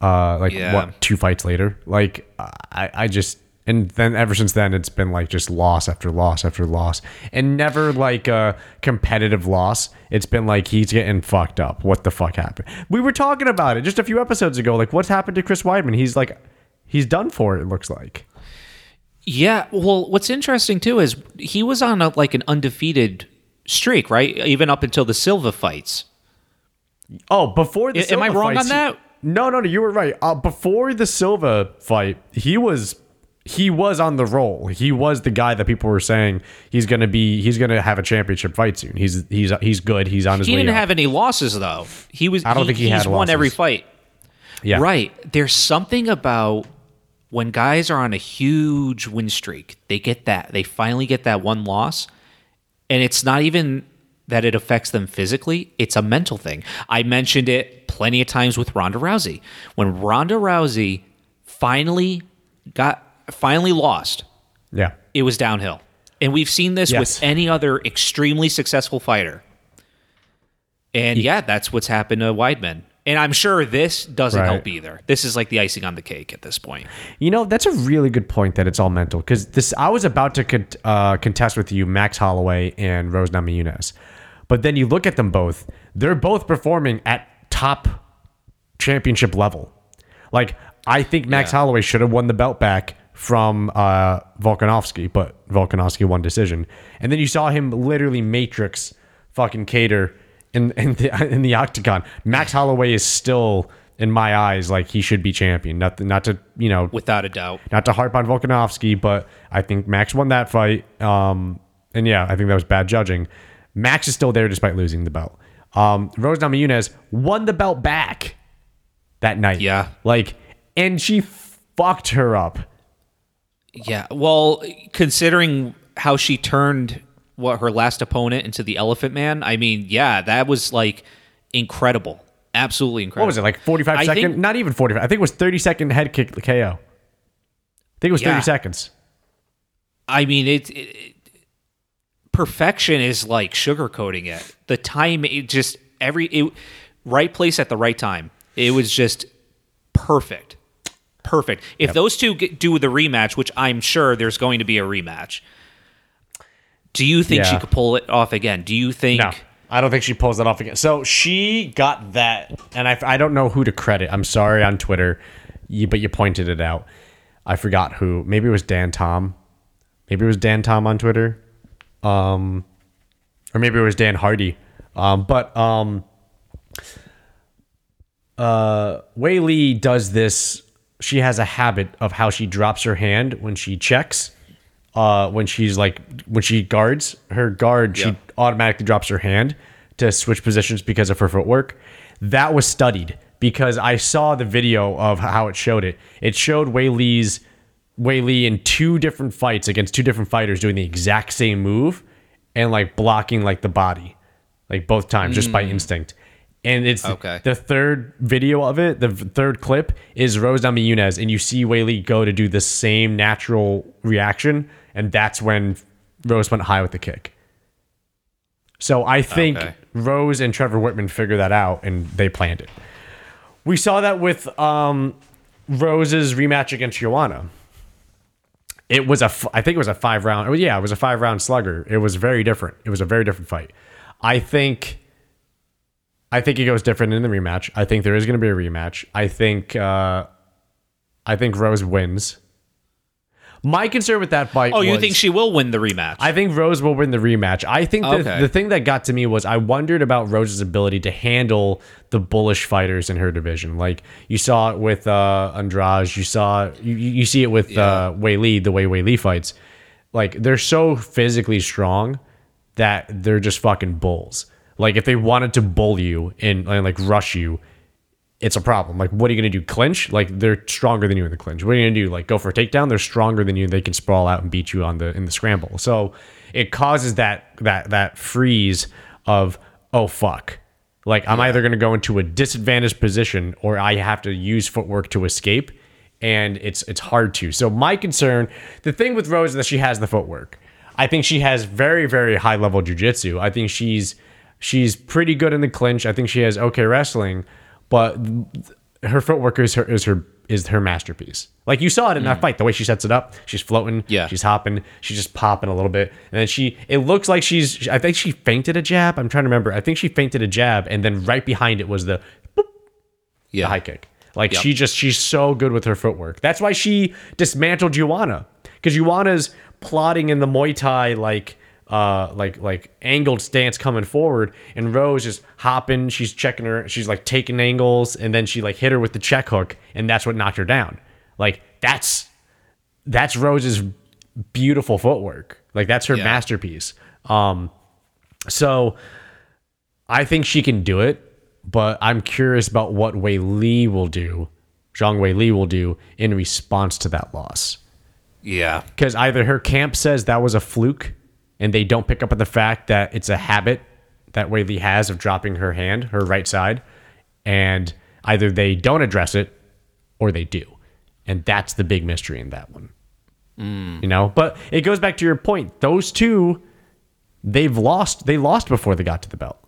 Uh, like Yeah. what? Two fights later. Like I, I just and then ever since then it's been like just loss after loss after loss and never like a competitive loss. It's been like he's getting fucked up. What the fuck happened? We were talking about it just a few episodes ago. Like what's happened to Chris Weidman? He's like he's done for it. It looks like. yeah. Well, what's interesting too is he was on a, like an undefeated streak, right? Even up until the Silva fights. Oh, before the I- am I wrong fights, on that? he- no, no, no. You were right. Uh, before the Silva fight, he was he was on the roll. He was the guy that people were saying he's gonna be. He's gonna have a championship fight soon. He's he's he's good. He's on his He way. didn't up. have any losses though. He was. I don't think he he's had won every fight. yeah. Right. There's something about when guys are on a huge win streak, they get that. They finally get that one loss. And it's not even that it affects them physically, it's a mental thing. I mentioned it plenty of times with Ronda Rousey. When Ronda Rousey finally got finally lost, Yeah. it was downhill. And we've seen this Yes. with any other extremely successful fighter. And yeah, that's what's happened to Weidman. And I'm sure this doesn't Right. help either. This is like the icing on the cake at this point. You know, that's a really good point that it's all mental because this I was about to con- uh, contest with you Max Holloway and Rose Namajunas. But then you look at them both, they're both performing at top championship level. Like, I think Max Yeah. Holloway should have won the belt back from uh, Volkanovski, but Volkanovski won decision. And then you saw him literally matrix fucking Kattar in, in, the, in the octagon. Max Holloway is still, in my eyes, like he should be champion. Not, not to, you know, Without a doubt. not to harp on Volkanovski, but I think Max won that fight. Um, and yeah, I think that was bad judging. Max is still there despite losing the belt. Um, Rose Namajunas won the belt back that night. Yeah. Like, and she fucked her up. Yeah. Well, considering how she turned what her last opponent into the Elephant Man, I mean, yeah, that was like incredible. Absolutely incredible. What was it, like Forty five second? Think- Not even 45. I think it was 30 second head kick the KO. I think it was 30 seconds. I mean, it, it perfection is like sugarcoating it. The time, it just every it, right place at the right time. It was just perfect, perfect. If those two get, do the rematch, which I'm sure there's going to be a rematch, do you think she could pull it off again? Do you think? No, I don't think she pulls that off again. So she got that, and I, I don't know who to credit. I'm sorry on Twitter, you, but you pointed it out. I forgot who. Maybe it was Dan Tom. Maybe it was Dan Tom on Twitter. Um, or maybe it was Dan Hardy. Um, but um, uh, Weili does this. She has a habit of how she drops her hand when she checks. Uh, when she's like when she guards her guard, Yeah. she automatically drops her hand to switch positions because of her footwork. That was studied because I saw the video of how it showed it. It showed Weili's Wei Lee in two different fights against two different fighters doing the exact same move and like blocking like the body, like both times just by instinct. And it's Okay. the third video of it, the third clip is Rose Namajunas, and you see Weili go to do the same natural reaction, and that's when Rose went high with the kick. So I think Okay. Rose and Trevor Wittman figured that out, and they planned it. We saw that with um, Rose's rematch against Joanna. It was a, f- I think it was a five round. oh, Yeah, it was a five round slugger. It was very different. It was a very different fight. I think, I think it goes different in the rematch. I think there is going to be a rematch. I think, uh, I think Rose wins. My concern with that fight. Oh, you was- think she will win the rematch? I think Rose will win the rematch. I think the, Okay. the thing that got to me was I wondered about Rose's ability to handle the bullish fighters in her division. Like you saw it with uh, Andrade, you saw you, you see it with uh, Weili, the way Weili fights. Like they're so physically strong that they're just fucking bulls. Like if they wanted to bull you and, and like rush you, it's a problem. Like, what are you going to do? Clinch? Like, they're stronger than you in the clinch. What are you going to do? Like, go for a takedown? They're stronger than you. They can sprawl out and beat you on the in the scramble. So it causes that that that freeze of oh fuck. Like, I'm either going to go into a disadvantaged position or I have to use footwork to escape, and it's it's hard to. So my concern, the thing with Rose is that she has the footwork. I think she has very very high level jujitsu. I think she's she's pretty good in the clinch. I think she has okay wrestling, but her footwork is her is her is her masterpiece. Like you saw it in that mm. fight, the way she sets it up, she's floating, Yeah. she's hopping, she's just popping a little bit, and then she it looks like she's I think she feinted a jab. I'm trying to remember. I think she feinted a jab, and then right behind it was the yeah. the high kick. Like Yep. she just she's so good with her footwork. That's why she dismantled Joanna because Joanna's plotting in the Muay Thai like uh like like angled stance coming forward, and Rose is hopping. She's checking her. She's like taking angles, and then she like hit her with the check hook, and that's what knocked her down. Like that's that's Rose's beautiful footwork. Like that's her Yeah. masterpiece. Um, so I think she can do it, but I'm curious about what Weili will do Zhang Weili will do in response to that loss. Yeah. Because either her camp says that was a fluke and they don't pick up on the fact that it's a habit that Li has of dropping her hand, her right side, and either they don't address it or they do. And that's the big mystery in that one. Mm. You know, but it goes back to your point. Those two, they've lost. They lost before they got to the belt.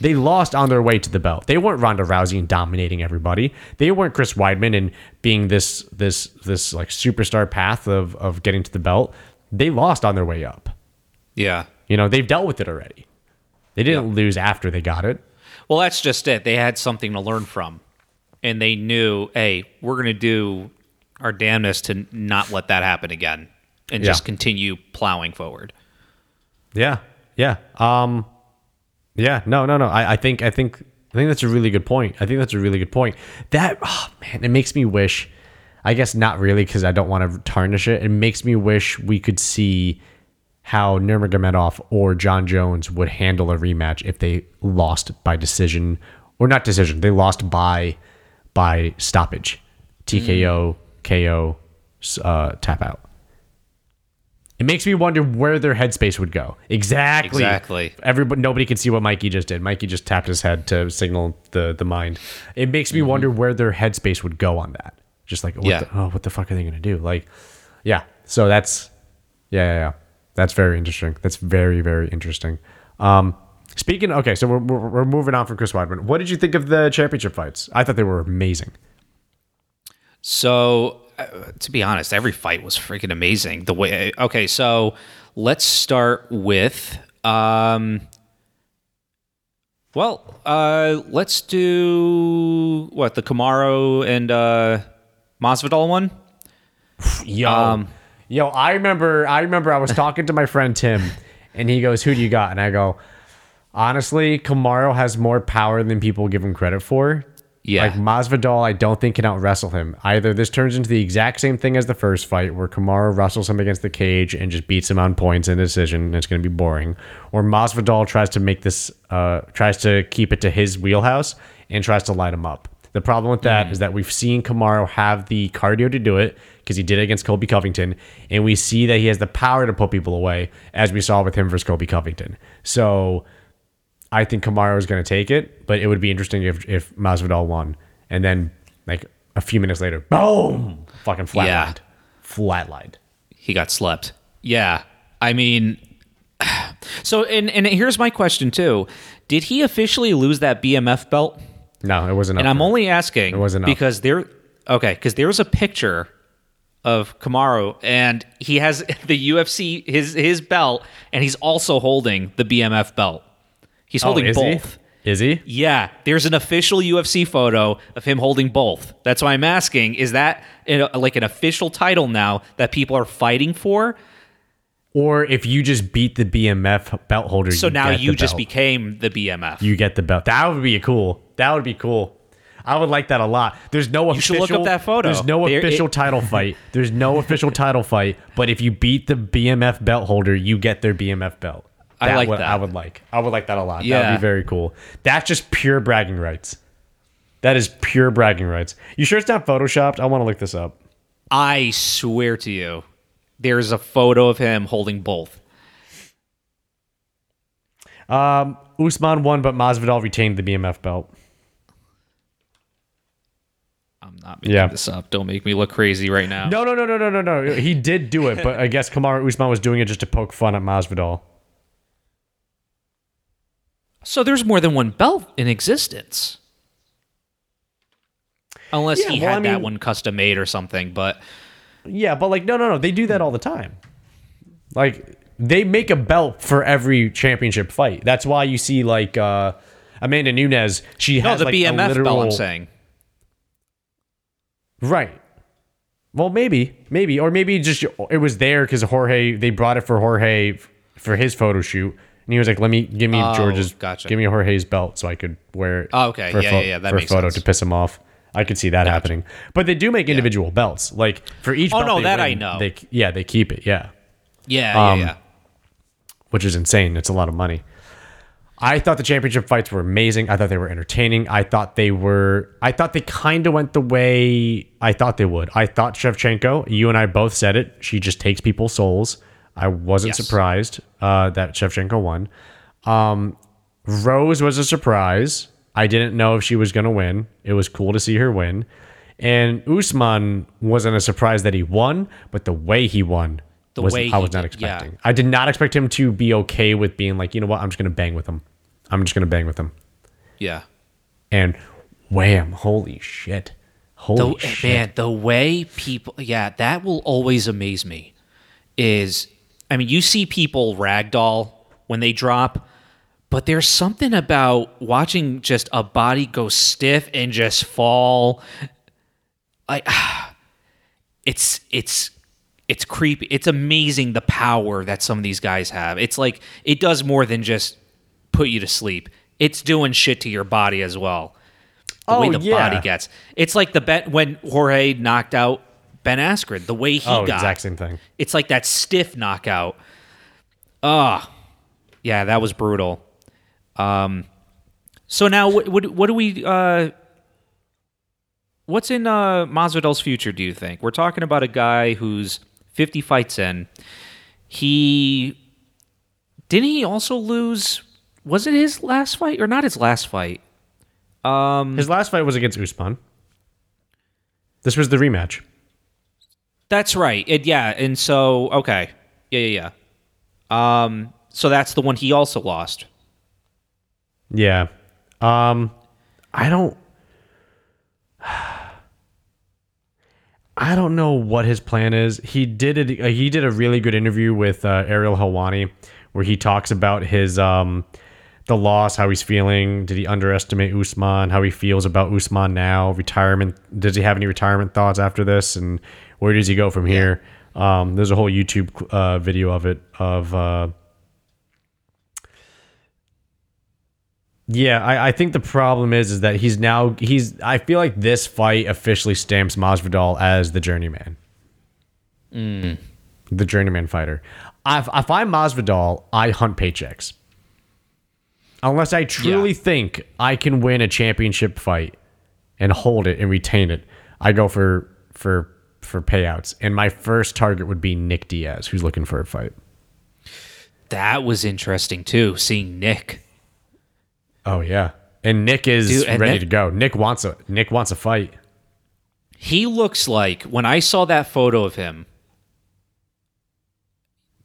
They lost on their way to the belt. They weren't Ronda Rousey and dominating everybody. They weren't Chris Weidman and being this this this like superstar path of of getting to the belt. They lost on their way up. Yeah. You know, they've dealt with it already. They didn't lose after they got it. Well, that's just it. They had something to learn from, and they knew, hey, we're going to do our damnedest to not let that happen again, and Yeah. just continue plowing forward. Yeah. Yeah. Um yeah, no, no, no. I, I think I think I think that's a really good point. I think that's a really good point. That oh, man, it makes me wish I guess not really because I don't want to tarnish it. It makes me wish we could see how Nurmagomedov or Jon Jones would handle a rematch if they lost by decision or not decision. They lost by by stoppage, TKO, KO, uh, tap out. It makes me wonder where their headspace would go. Exactly. Exactly. Everybody, nobody can see what Mikey just did. Mikey just tapped his head to signal the the mind. It makes me wonder where their headspace would go on that. Just like, what Yeah. the, oh, what the fuck are they gonna do? Like, yeah. So that's, yeah, yeah, yeah. That's very interesting. That's very, very interesting. Um, speaking, okay, so we're, we're, we're moving on from Chris Weidman. What did you think of the championship fights? I thought they were amazing. So, uh, to be honest, every fight was freaking amazing. The way, okay, so let's start with, um, well, uh, let's do what the Kamaru and uh, Masvidal one. Yo, Um, yo, I remember, I remember, I was talking to my friend Tim, and he goes, "Who do you got?" And I go, "Honestly, Kamaru has more power than people give him credit for." Yeah. like Masvidal, I don't think can out wrestle him. Either this turns into the exact same thing as the first fight, where Kamaru wrestles him against the cage and just beats him on points and decision, and it's going to be boring, or Masvidal tries to make this, uh, tries to keep it to his wheelhouse and tries to light him up. The problem with that mm. is that we've seen Kamaru have the cardio to do it because he did it against Colby Covington, and we see that he has the power to put people away, as we saw with him versus Colby Covington. So I think Kamaru is going to take it, but it would be interesting if if Masvidal won, and then like a few minutes later, boom, fucking flatlined, Yeah. flatlined. He got slept. Yeah. I mean, so, and, and here's my question too. Did he officially lose that BMF belt? No, it wasn't. And I'm only asking It wasn't because there, okay, because there's a picture of Kamaru and he has the UFC his his belt and he's also holding the BMF belt. He's oh, holding Oh, is both. He? Is he? Yeah, there's an official UFC photo of him holding both. That's why I'm asking: Is that like an official title now that people are fighting for? Or if you just beat the BMF belt holder, So now get you just belt. became the BMF. you get the belt. That would be cool. That would be cool. I would like that a lot. There's no should official. look up that photo. There's no There- official it- title fight. There's no official title fight. But if you beat the BMF belt holder, you get their BMF belt. I like would, that. I would like. I would like that a lot. That Yeah. would be very cool. That's just pure bragging rights. That is pure bragging rights. You sure it's not photoshopped? I want to look this up. I swear to you, there's a photo of him holding both. Um, Usman won, but Masvidal retained the BMF belt. I'm not making Yeah. this up. Don't make me look crazy right now. No, no, no, no, no, no, no. He did do it, but I guess Kamaru Usman was doing it just to poke fun at Masvidal. So there's more than one belt in existence. Unless Yeah, he well, had I that one custom made or something, but Yeah, but like, no, no, no. They do that all the time. Like, they make a belt for every championship fight. That's why you see like uh, Amanda Nunes. She no, has the like, a BMF literal, belt I'm saying. Right. Well, maybe, maybe, or maybe just it was there because Jorge. They brought it for Jorge for his photo shoot, and he was like, "Let me give me Oh, George's, gotcha. give me Jorge's belt so I could wear it." Oh, okay. for Yeah, pho- yeah, yeah, that for a makes photo sense. to piss him off. I could see that happening, but they do make individual belts. Like for each. Oh, no, they that I know. They yeah, they keep it. Yeah, Yeah, Um, yeah, yeah. which is insane. It's a lot of money. I thought the championship fights were amazing. I thought they were entertaining. I thought they were. I thought they kind of went the way I thought they would. I thought Shevchenko. You and I both said it. She just takes people's souls. I wasn't Yes. surprised uh, that Shevchenko won. Um, Rose was a surprise. I didn't know if she was going to win. It was cool to see her win. And Usman wasn't a surprise that he won, but the way he won, The was, way I was not did, yeah. expecting. I did not expect him to be okay with being like, you know what, I'm just going to bang with him. I'm just going to bang with him. Yeah. And wham, holy shit. Holy the, shit. man, the way people, yeah, that will always amaze me. Is, I mean, you see people ragdoll when they drop, but there's something about watching just a body go stiff and just fall. like it's it's it's creepy. It's amazing the power that some of these guys have. It's like it does more than just put you to sleep. It's doing shit to your body as well. The way Oh, the yeah. body gets. It's like the bet when Jorge knocked out Ben Askren. The way he Oh, got. exact same thing. It's like that stiff knockout. Ah, yeah, that was brutal. Um, so now what what, what do we uh, what's in uh, Masvidal's future? Do you think we're talking about a guy who's fifty fights in? He didn't he also lose? Was it his last fight or not his last fight? Um, His last fight was against Usman. This was the rematch. That's right. It, yeah, and so okay, yeah, yeah, yeah. Um, so that's the one he also lost. Yeah. Um I don't I don't know what his plan is. He did it uh, he did a really good interview with uh, Ariel Helwani where he talks about his um the loss, how he's feeling, did he underestimate Usman, how he feels about Usman now, retirement, does he have any retirement thoughts after this and where does he go from here? Um there's a whole YouTube uh, video of it of uh Yeah, I, I think the problem is is that he's now he's I feel like this fight officially stamps Masvidal as the journeyman. Hmm. The journeyman fighter. If, if I'm Masvidal, I hunt paychecks. Unless I truly Yeah. think I can win a championship fight and hold it and retain it, I go for for for payouts. And my first target would be Nick Diaz, who's looking for a fight. That was interesting too, seeing Nick. Oh yeah. And Nick is Dude, and ready Nick- to go. Nick wants a Nick wants a fight. He looks like when I saw that photo of him,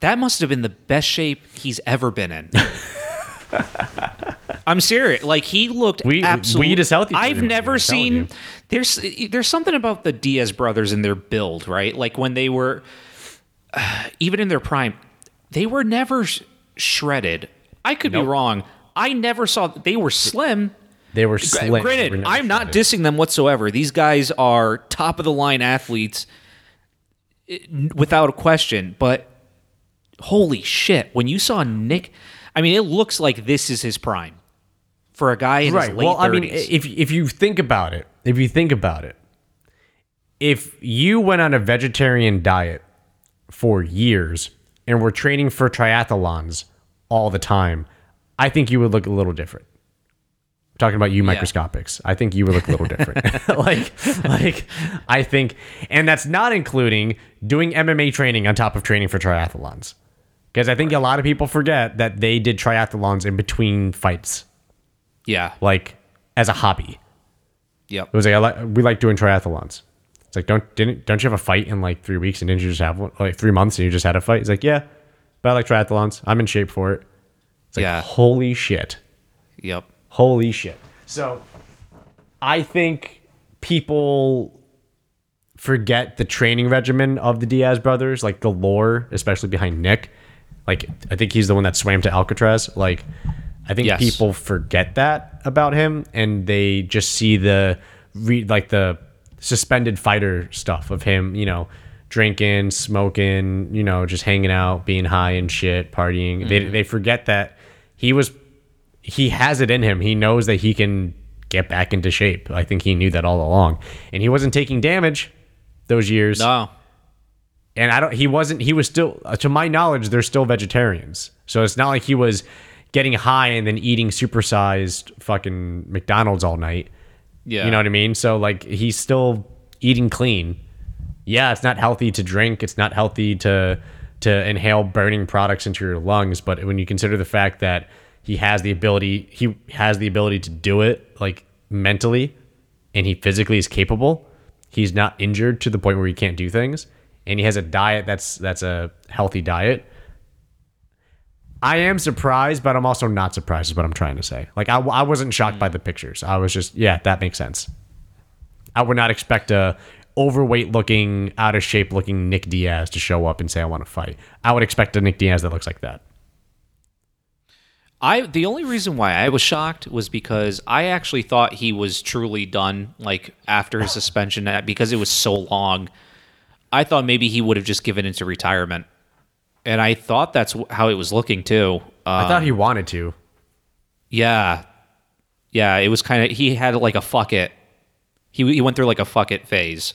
that must have been the best shape he's ever been in. I'm serious. Like he looked We- absolutely. weed is healthy I've never seen. you. There's there's something about the Diaz brothers and their build, right? Like when they were, even in their prime, they were never sh- shredded. I could be wrong. I never saw they were slim. They were slim. They were Granted, I'm not shredded. dissing them whatsoever. These guys are top of the line athletes eh, without a question. But holy shit, when you saw Nick, I mean, it looks like this is his prime for a guy in right. his late Well, 30s. I mean, if if you think about it, if you think about it, if you went on a vegetarian diet for years and were training for triathlons all the time, I think you would look a little different. I'm talking about you microscopics. I think you would look a little different. like like I think and that's not including doing MMA training on top of training for triathlons. Because I think a lot of people forget that they did triathlons in between fights yeah, like as a hobby. yep. It was like I like we like doing triathlons. It's like don't didn't don't you have a fight in like three weeks and didn't you just have one like three months and you just had a fight? He's like yeah, but I like triathlons. I'm in shape for it. It's like Yeah. holy shit, Yep. holy shit. So I think people forget the training regimen of the Diaz brothers, like the lore, especially behind Nick. Like I think he's the one that swam to Alcatraz. Like I think Yes. people forget that about him, and they just see the re, like the suspended fighter stuff of him. You know, drinking, smoking, you know, just hanging out, being high and shit, partying. They mm-hmm. they forget that he was he has it in him. He knows that he can get back into shape. I think he knew that all along, and he wasn't taking damage those years. No. And I don't. He wasn't. He was still, uh, to my knowledge, they're still vegetarians. So it's not like he was getting high and then eating supersized fucking McDonald's all night. Yeah. You know what I mean? So like he's still eating clean. Yeah, it's not healthy to drink. It's not healthy to to inhale burning products into your lungs, but when you consider the fact that he has the ability he has the ability to do it like mentally and he physically is capable, he's not injured to the point where he can't do things and he has a diet that's that's a healthy diet. I am surprised, but I'm also not surprised is what I'm trying to say. Like I, I wasn't shocked by the pictures. I was just yeah, that makes sense. I would not expect a overweight looking, out of shape looking Nick Diaz to show up and say I want to fight. I would expect a Nick Diaz that looks like that. I the only reason why I was shocked was because I actually thought he was truly done like after his suspension uh, because it was so long. I thought maybe he would have just given into retirement. And I thought that's how it was looking too. Uh, I thought he wanted to. yeah. Yeah, it was kind of he had like a fuck it. He he went through like a fuck it phase.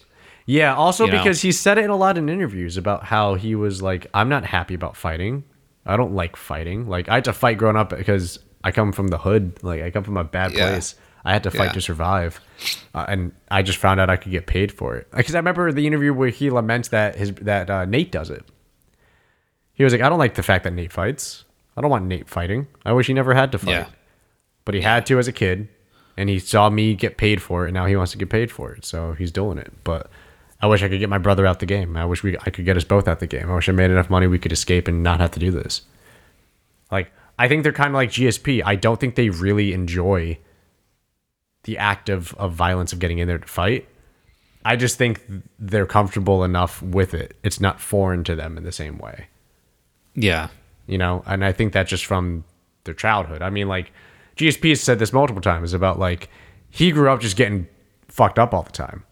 Yeah, also You know? because he said it in a lot of interviews about how he was like, I'm not happy about fighting. I don't like fighting. Like I had to fight growing up because I come from the hood. Like I come from a bad Yeah. place. I had to fight Yeah. to survive, uh, and I just found out I could get paid for it. Because I remember the interview where he laments that his that uh, Nate does it. He was like, I don't like the fact that Nate fights. I don't want Nate fighting. I wish he never had to fight. Yeah. But he had to as a kid, and he saw me get paid for it, and now he wants to get paid for it. So he's doing it. But I wish I could get my brother out the game. I wish we I could get us both out the game. I wish I made enough money we could escape and not have to do this. Like I think they're kind of like GSP. I don't think they really enjoy the act of, of violence of getting in there to fight. I just think they're comfortable enough with it. It's not foreign to them in the same way Yeah. you know and i think that's just from their childhood i mean like gsp has said this multiple times about like he grew up just getting fucked up all the time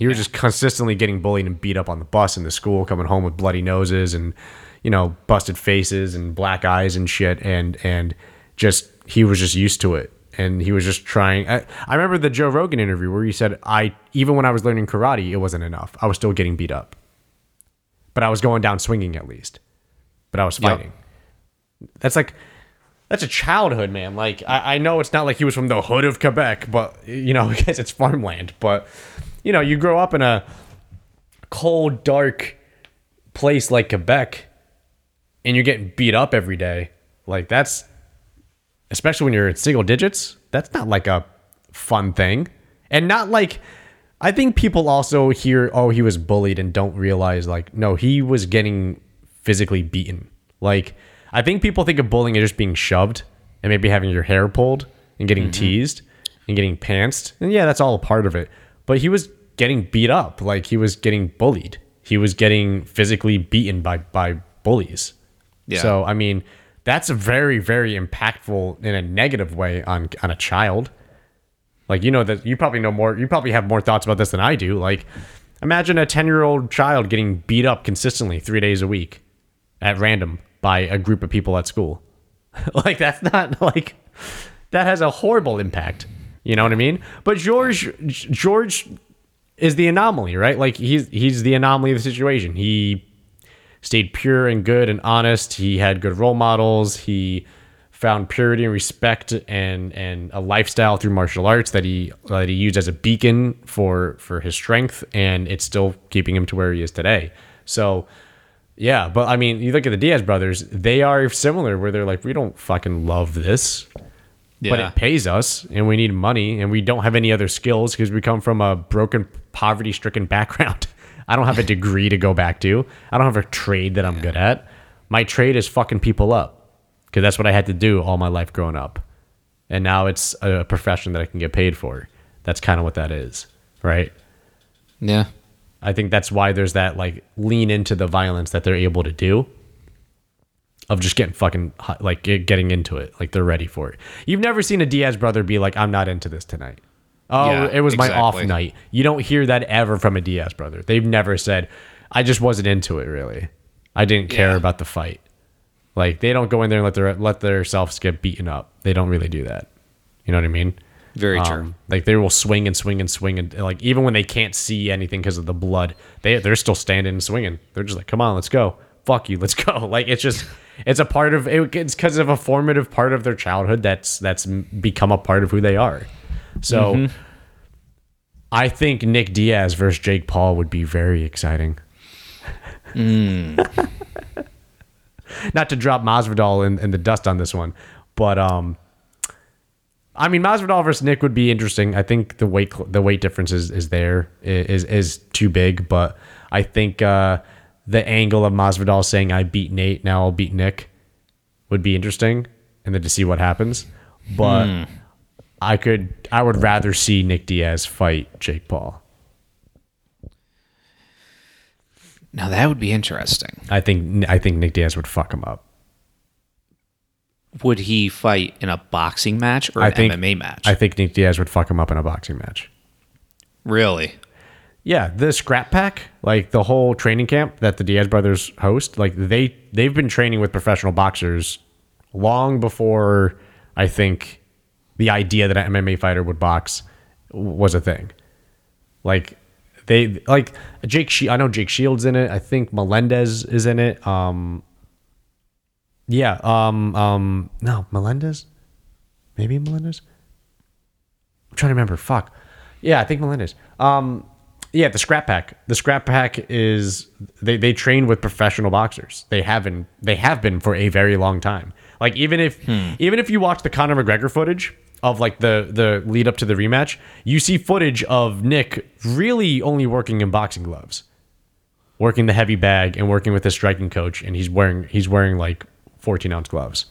he was just consistently getting bullied and beat up on the bus in the school coming home with bloody noses and you know busted faces and black eyes and shit and and just he was just used to it and he was just trying I, I remember the joe rogan interview where he said i even when i was learning karate it wasn't enough i was still getting beat up but i was going down swinging at least but I was Yep. fighting. That's like that's a childhood, man. Like I, I know it's not like he was from the hood of Quebec, but you know, because it's farmland. But you know, you grow up in a cold, dark place like Quebec, and you're getting beat up every day. Like that's especially when you're in single digits. That's not like a fun thing, and not like. I think people also hear, oh, he was bullied and don't realize, like, no, he was getting physically beaten. Like, I think people think of bullying as just being shoved and maybe having your hair pulled and getting mm-hmm. teased and getting pantsed. And yeah, that's all a part of it. But he was getting beat up. Like, he was getting bullied. He was getting physically beaten by, by bullies. Yeah. So, I mean, that's a very, very impactful in a negative way on, on a child. Like you know that you probably know more. You probably have more thoughts about this than I do. Like, imagine a ten-year-old child getting beat up consistently three days a week, at random by a group of people at school. like that's not like that has a horrible impact. You know what I mean? But George George is the anomaly, right? Like he's he's the anomaly of the situation. He stayed pure and good and honest. He had good role models. He found purity and respect and and a lifestyle through martial arts that he that he used as a beacon for for his strength and it's still keeping him to where he is today. So yeah, but I mean, you look at the Diaz brothers, they are similar where they're like we don't fucking love this, but it pays us and we need money and we don't have any other skills because we come from a broken poverty stricken background. I don't have a degree to go back to. I don't have a trade that i'm good at. My trade is fucking people up because that's what i had to do all my life growing up. And now it's a profession that i can get paid for. That's kind of what that is right? Yeah. I think that's why there's that like lean into the violence that they're able to do of just getting fucking hot- like getting into it. Like they're ready for it. You've never seen a Diaz brother be like, I'm not into this tonight. Oh, Yeah, it was my off night. You don't hear that ever from a Diaz brother. They've never said, I just wasn't into it really. I didn't care Yeah. about the fight. Like they don't go in there and let their let themselves get beaten up. They don't really do that. You know what I mean? Very true. Um, like they will swing and swing and swing and like even when they can't see anything because of the blood, they they're still standing and swinging. They're just like, come on, let's go. Fuck you, let's go. Like it's just it's a part of it, it's because of a formative part of their childhood that's that's become a part of who they are. So Mm-hmm. I think Nick Diaz versus Jake Paul would be very exciting. Mm. Not to drop Masvidal in, in the dust on this one, but um, I mean Masvidal versus Nick would be interesting. I think the weight the weight difference is, is there is is too big, but I think uh, the angle of Masvidal saying I beat Nate now I'll beat Nick would be interesting, and then to see what happens. But hmm. I could I would rather see Nick Diaz fight Jake Paul. Now that would be interesting. I think I think Nick Diaz would fuck him up. Would he fight in a boxing match or I an think MMA match? I think Nick Diaz would fuck him up in a boxing match. really? Yeah, the Skrap Pack, like the whole training camp that the Diaz brothers host, like they they've been training with professional boxers long before I think the idea that an MMA fighter would box was a thing. Like they like Jake she I know Jake Shields in it. I think Melendez is in it. Um yeah, um um no, Melendez? Maybe Melendez? I'm trying to remember. Fuck. Yeah, I think Melendez. Um, yeah, the Skrap Pack. The Skrap Pack is they, they train with professional boxers. They haven't they have been for a very long time. Like even if hmm. even if you watch the Conor McGregor footage of like the the lead up to the rematch, you see footage of Nick really only working in boxing gloves, working the heavy bag and working with his striking coach, and he's wearing he's wearing like 14 ounce gloves,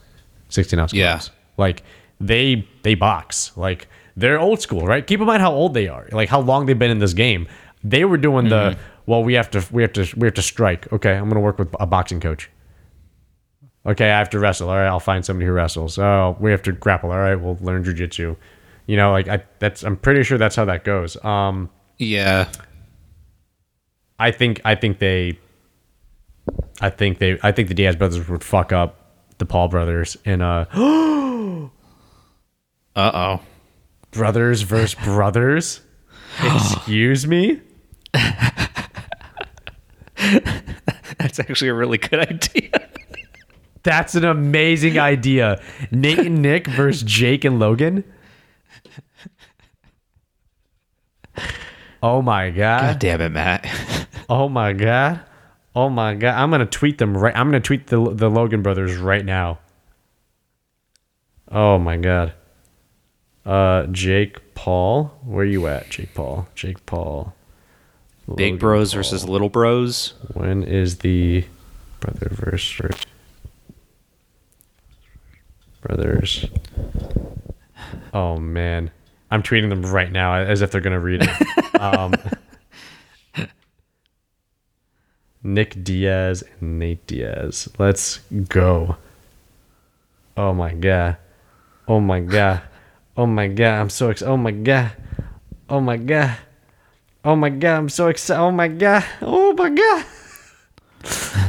16 ounce Yeah. gloves. Like they they box. Like they're old school, right? Keep in mind how old they are. Like how long they've been in this game. They were doing the well, we have to we have to we have to strike. Okay, I'm gonna work with a boxing coach. Okay, I have to wrestle. All right, I'll find somebody who wrestles. Oh, we have to grapple. All right, we'll learn jujitsu. You know, like I that's I'm pretty sure that's how that goes. Um Yeah. I think I think they I think they I think the Diaz brothers would fuck up the Paul brothers in a Uh oh. brothers versus brothers. Excuse me? That's actually a really good idea. That's an amazing idea. Nate and Nick versus Jake and Logan. Oh my god. God damn it, Matt. Oh my god. Oh my god. I'm gonna tweet them right. I'm gonna tweet the the Logan brothers right now. Oh my god. Uh, Jake Paul, where you at, Jake Paul? Jake Paul. Big Logan bros Paul. versus little bros. When is the brother versus brothers? Oh man, I'm tweeting them right now as if they're gonna read it. um, Nick Diaz and Nate Diaz. Let's go. Oh my god. Oh my god. Oh my god. I'm so excited. Oh my god. Oh my god. Oh my god. I'm so excited. Oh my god. Oh my god.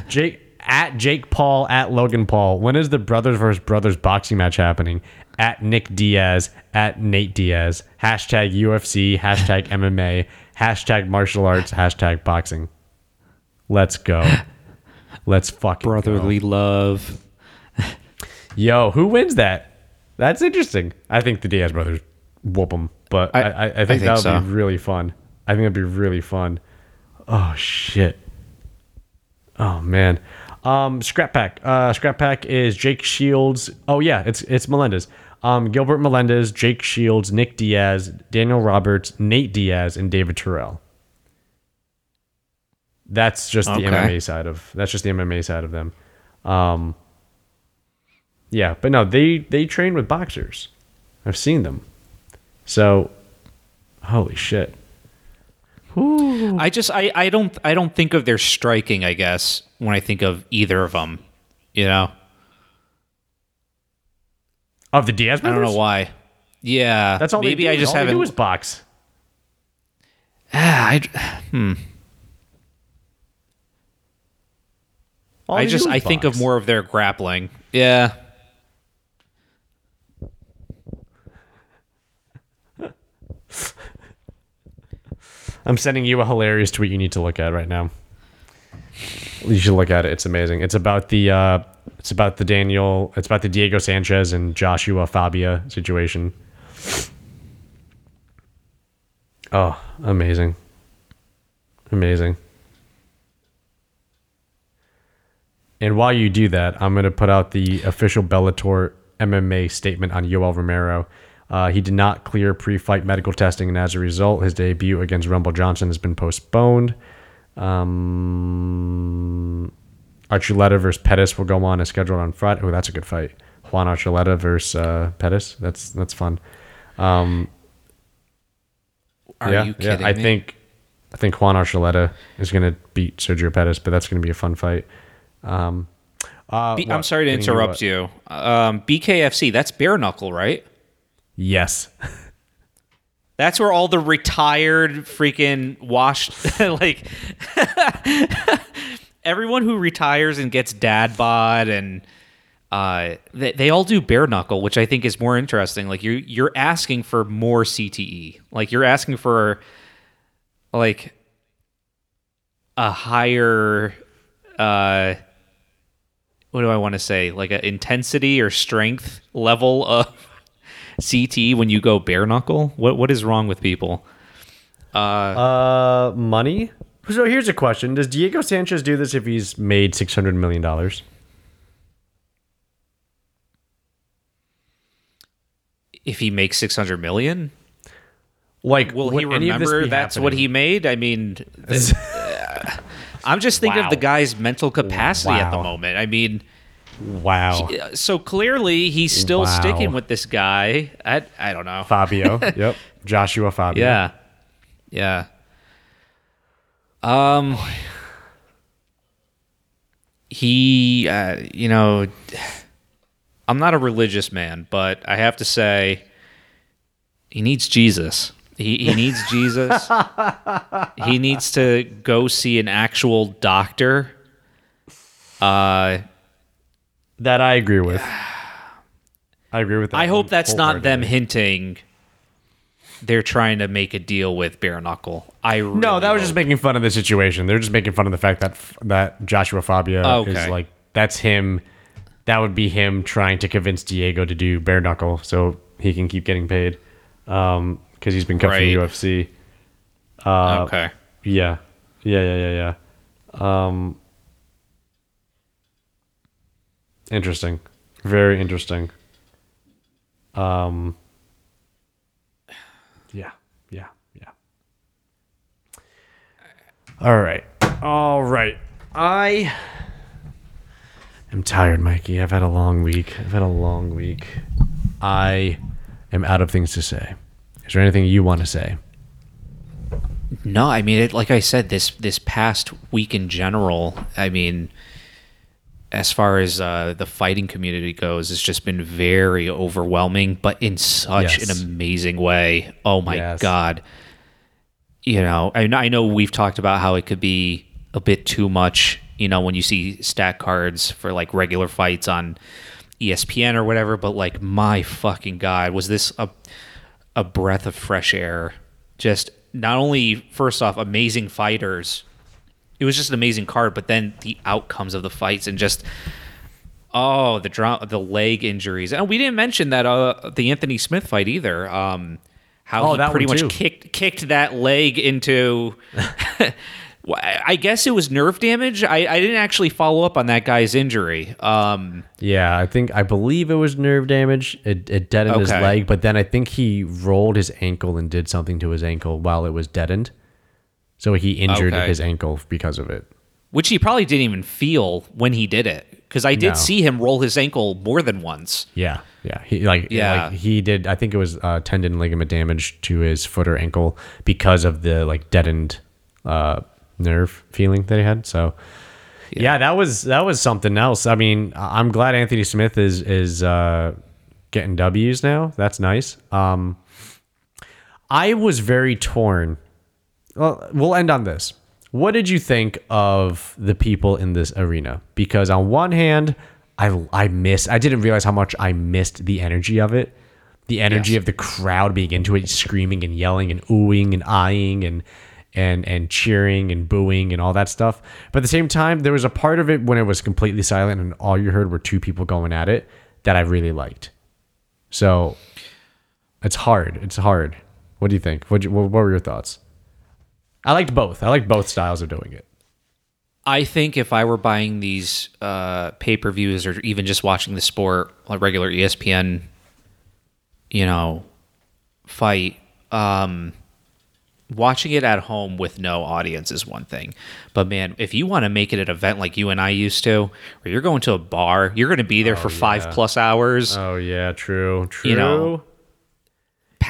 Jake at Jake Paul at Logan Paul. When is the brothers versus brothers boxing match happening? At Nick Diaz at Nate Diaz. Hashtag UFC. Hashtag MMA. Hashtag martial arts. Hashtag boxing. Let's go. Let's fucking go. Brotherly love. Yo, who wins that? That's interesting. I think the Diaz brothers whoop them, but I, I- I, I, think, think that would so. be really fun. I think it'd be really fun. Oh shit. Oh man. Um, Skrap Pack. Uh, Skrap Pack is Jake Shields. Oh yeah, it's it's Melendez. Um, Gilbert Melendez, Jake Shields, Nick Diaz, Daniel Roberts, Nate Diaz, and David Terrell. That's just the Okay. MMA side of. That's just the MMA side of them. Um, yeah, but no, they they train with boxers. I've seen them. So, holy shit. I just I, I don't I don't think of their striking, I guess, when I think of either of them. You know? Of the Diaz I don't know why. Yeah. That's all maybe. I just all haven't They do is box. Ah, I, hmm. All I just I think of more of their grappling. Yeah. I'm sending you a hilarious tweet you need to look at right now. You should look at it. It's amazing. It's about the uh, it's about the Daniel. It's about the Diego Sanchez and Joshua Fabia situation. Oh, amazing, amazing. And while you do that, I'm going to put out the official Bellator MMA statement on Yoel Romero. Uh, he did not clear pre-fight medical testing, and as a result, his debut against Rumble Johnson has been postponed. Um, Archuleta versus Pettis will go on as scheduled on Friday. Oh, that's a good fight. Juan Archuleta versus uh, Pettis. That's that's fun. Um, Are yeah, you yeah. I me? think I think Juan Archuleta is going to beat Sergio Pettis, but that's going to be a fun fight. Um, uh, B-? I'm sorry to interrupt you. Um, BKFC, that's bare knuckle, right? Yes. That's where all the retired freaking washed like everyone who retires and gets dad bod and uh they, they all do bare knuckle, which I think is more interesting. Like you you're asking for more CTE. Like you're asking for like a higher uh what do I want to say? Like an intensity or strength level of CT when you go bare knuckle? What what is wrong with people? Uh, money. So here's a question: Does Diego Sanchez do this if he's made six hundred million dollars? If he makes six hundred million, Like, will he any of this remember be that's what he made? I mean, th- uh, I'm just thinking of the guy's mental capacity at the moment. I mean, Wow, uh, so clearly he's still Wow. sticking with this guy. I I don't know. Fabia. yep, Joshua Fabia. Yeah, yeah. Um, he, uh, you know, I'm not a religious man, but I have to say, he needs Jesus. He he needs Jesus. he needs to go see an actual doctor. Uh, that I agree with. I agree with that. I hope that's not them hinting they're trying to make a deal with bare knuckle. I really No, that was just hope. making fun of the situation. They're just making fun of the fact that that Joshua Fabia is okay. like that's him. That would be him trying to convince Diego to do bare knuckle so he can keep getting paid. Um, because he's been cut Right. from UFC. Uh, okay. Yeah, yeah, yeah, yeah, yeah. Um, interesting, very interesting. Um, yeah, yeah, yeah. All right, all right. I am tired, Mikey. I've had a long week. I've had a long week. I am out of things to say. Is there anything you want to say? No, I mean, it, like I said, this this past week in general, I mean, as far as uh, the fighting community goes, it's just been very overwhelming, but in such Yes. an amazing way. Oh my Yes. god! You know, I, I know we've talked about how it could be a bit too much. You know, when you see stat cards for like regular fights on ESPN or whatever, but like my fucking god, was this a a breath of fresh air. Just not only first off amazing fighters, it was just an amazing card, but then the outcomes of the fights and just oh the dra- the leg injuries. And we didn't mention that uh the Anthony Smith fight either. Um how Oh, he pretty much too. kicked kicked that leg into I I guess it was nerve damage. I, I didn't actually follow up on that guy's injury. Um, Yeah, I think I believe it was nerve damage. It, it deadened his leg, but then I think he rolled his ankle and did something to his ankle while it was deadened. So he injured Okay. his ankle because of it. which he probably didn't even feel when he did it because I did No. see him roll his ankle more than once. Yeah, yeah. He like Yeah. like he did. I think it was uh, tendon ligament damage to his foot or ankle because of the like deadened uh, nerve feeling that he had. So. Yeah. that was that was something else. I mean, I'm glad Anthony Smith is is uh, getting W's now. That's nice. Um, I was very torn. Well, we'll end on this. What did you think of the people in this arena? Because on one hand, I I miss. I didn't realize how much I missed the energy of it. The energy Yes. of the crowd being into it, screaming and yelling and oohing and eyeing and and and cheering and booing and all that stuff. But at the same time, there was a part of it when it was completely silent and all you heard were two people going at it that I really liked. So it's hard. It's hard. What do you think? What what were your thoughts? I liked both. I liked both styles of doing it. I think if I were buying these uh, pay per views or even just watching the sport, a regular ESPN, you know, fight, um, watching it at home with no audience is one thing. But man, if you want to make it an event like you and I used to, where you're going to a bar, you're going to be there for five plus hours, Oh yeah, true. True. You know,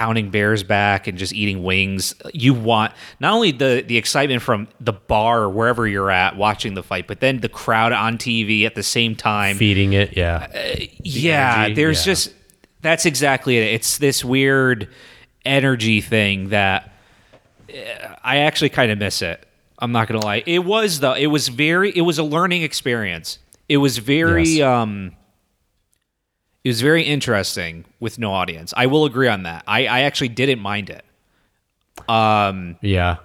pounding bears back and just eating wings. You want not only the the excitement from the bar or wherever you're at watching the fight, but then the crowd on TV at the same time. feeding it, yeah. yeah, energy, there's yeah. just that's exactly it. It's this weird energy thing that uh, I actually kind of miss it. I'm not gonna lie. It was though. It was very. It was a learning experience. It was very. Yes. um It was very interesting with no audience. I will agree on that. I, I actually didn't mind it. Um, yeah.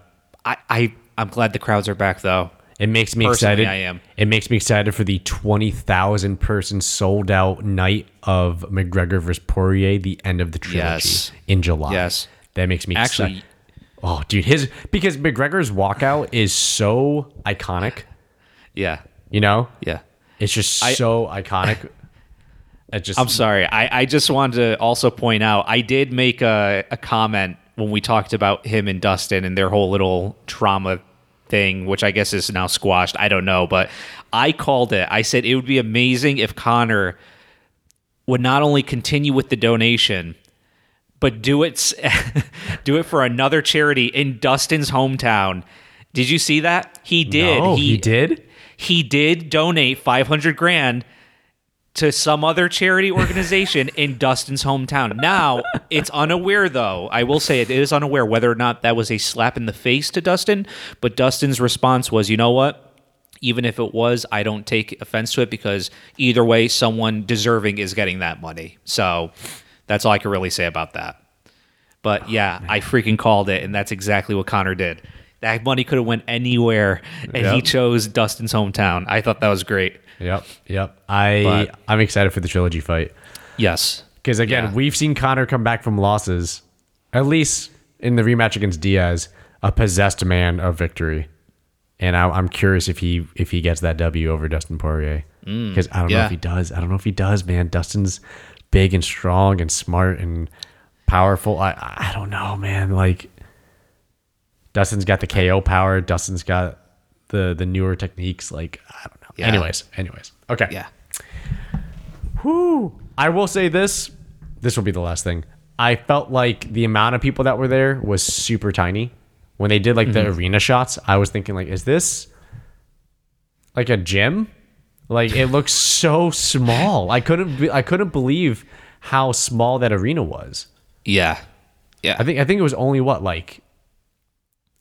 I, I I'm glad the crowds are back though. It makes me Personally, excited. I am. It makes me excited for the twenty thousand person sold out night of McGregor versus Poirier, the end of the trilogy Yes. in July. Yes. that makes me Actually- excited. Oh, dude, his because McGregor's walkout is so iconic. Yeah. You know, Yeah. it's just I- so iconic. It just I'm sorry. I, I just wanted to also point out I did make a, a comment when we talked about him and Dustin and their whole little trauma thing, which I guess is now squashed. I don't know, but I called it. I said it would be amazing if Conor would not only continue with the donation, but do it do it for another charity in Dustin's hometown. Did you see that? He did. No, he did? He did donate 500 grand to some other charity organization in Dustin's hometown. Now, it's unaware though. I will say it is unaware whether or not that was a slap in the face to Dustin, but Dustin's response was, "You know what? Even if it was, I don't take offense to it because either way someone deserving is getting that money." So, that's all I can really say about that. But yeah, I freaking called it and that's exactly what Conor did. That money could have went anywhere and he chose Dustin's hometown. I thought that was great. Yep, yep. I But- I'm excited for the trilogy fight Yes. because again, Yeah. we've seen Conor come back from losses, at least in the rematch against Diaz, a possessed man of victory, and I, I'm curious if he if he gets that W over Dustin Poirier because I don't know Mm, if he does. I don't know if he does, man. Dustin's big and strong and smart and powerful. I I don't know, man. Like Dustin's got the KO power. Dustin's got the the newer techniques. Like I don't know. Yeah. Anyways, anyways. Okay. Yeah. Whoo. I will say this. This will be the last thing. I felt like the amount of people that were there was super tiny. When they did like the mm-hmm. arena shots, I was thinking like, is this like a gym? Like it looks so small. I couldn't. Be, I couldn't believe how small that arena was. Yeah. Yeah. I think. I think it was only what like.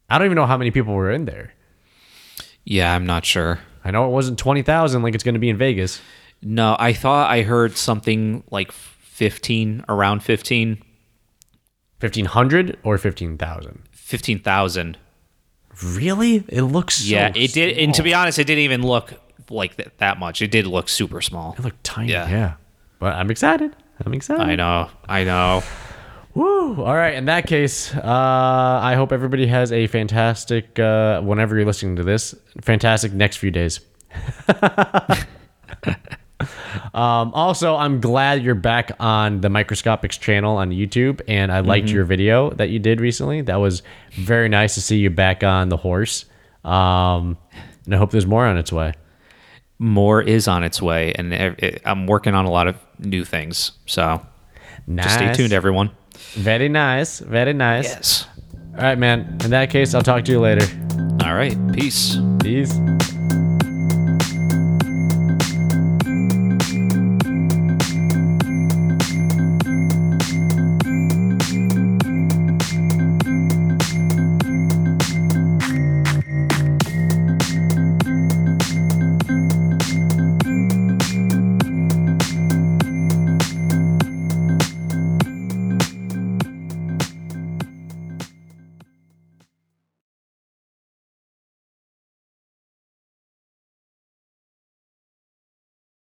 I don't even know how many people were in there. yeah, I'm not sure. I know it wasn't twenty thousand like it's going to be in Vegas. No, I thought I heard something like 15, around 15, Fifteen hundred or fifteen thousand. 15,000. Really? It looks. So yeah, it did. And to be honest, it didn't even look like th- that much. It did look super small. It looked tiny. Yeah. Yeah. But I'm excited. I'm excited. I know. I know. Woo. All right. In that case, uh, I hope everybody has a fantastic, uh, whenever you're listening to this, fantastic next few days. um, also, I'm glad you're back on the Microscopics channel on YouTube, and I liked your video that you did recently. That was very nice to see you back on the horse. Um, and I hope there's more on its way. More is on its way, and it, it- I'm working on a lot of new things. So Nice. just stay tuned, everyone. Very nice. Very nice. Yes. All right, man. In that case, I'll talk to you later. All right. Peace. Peace.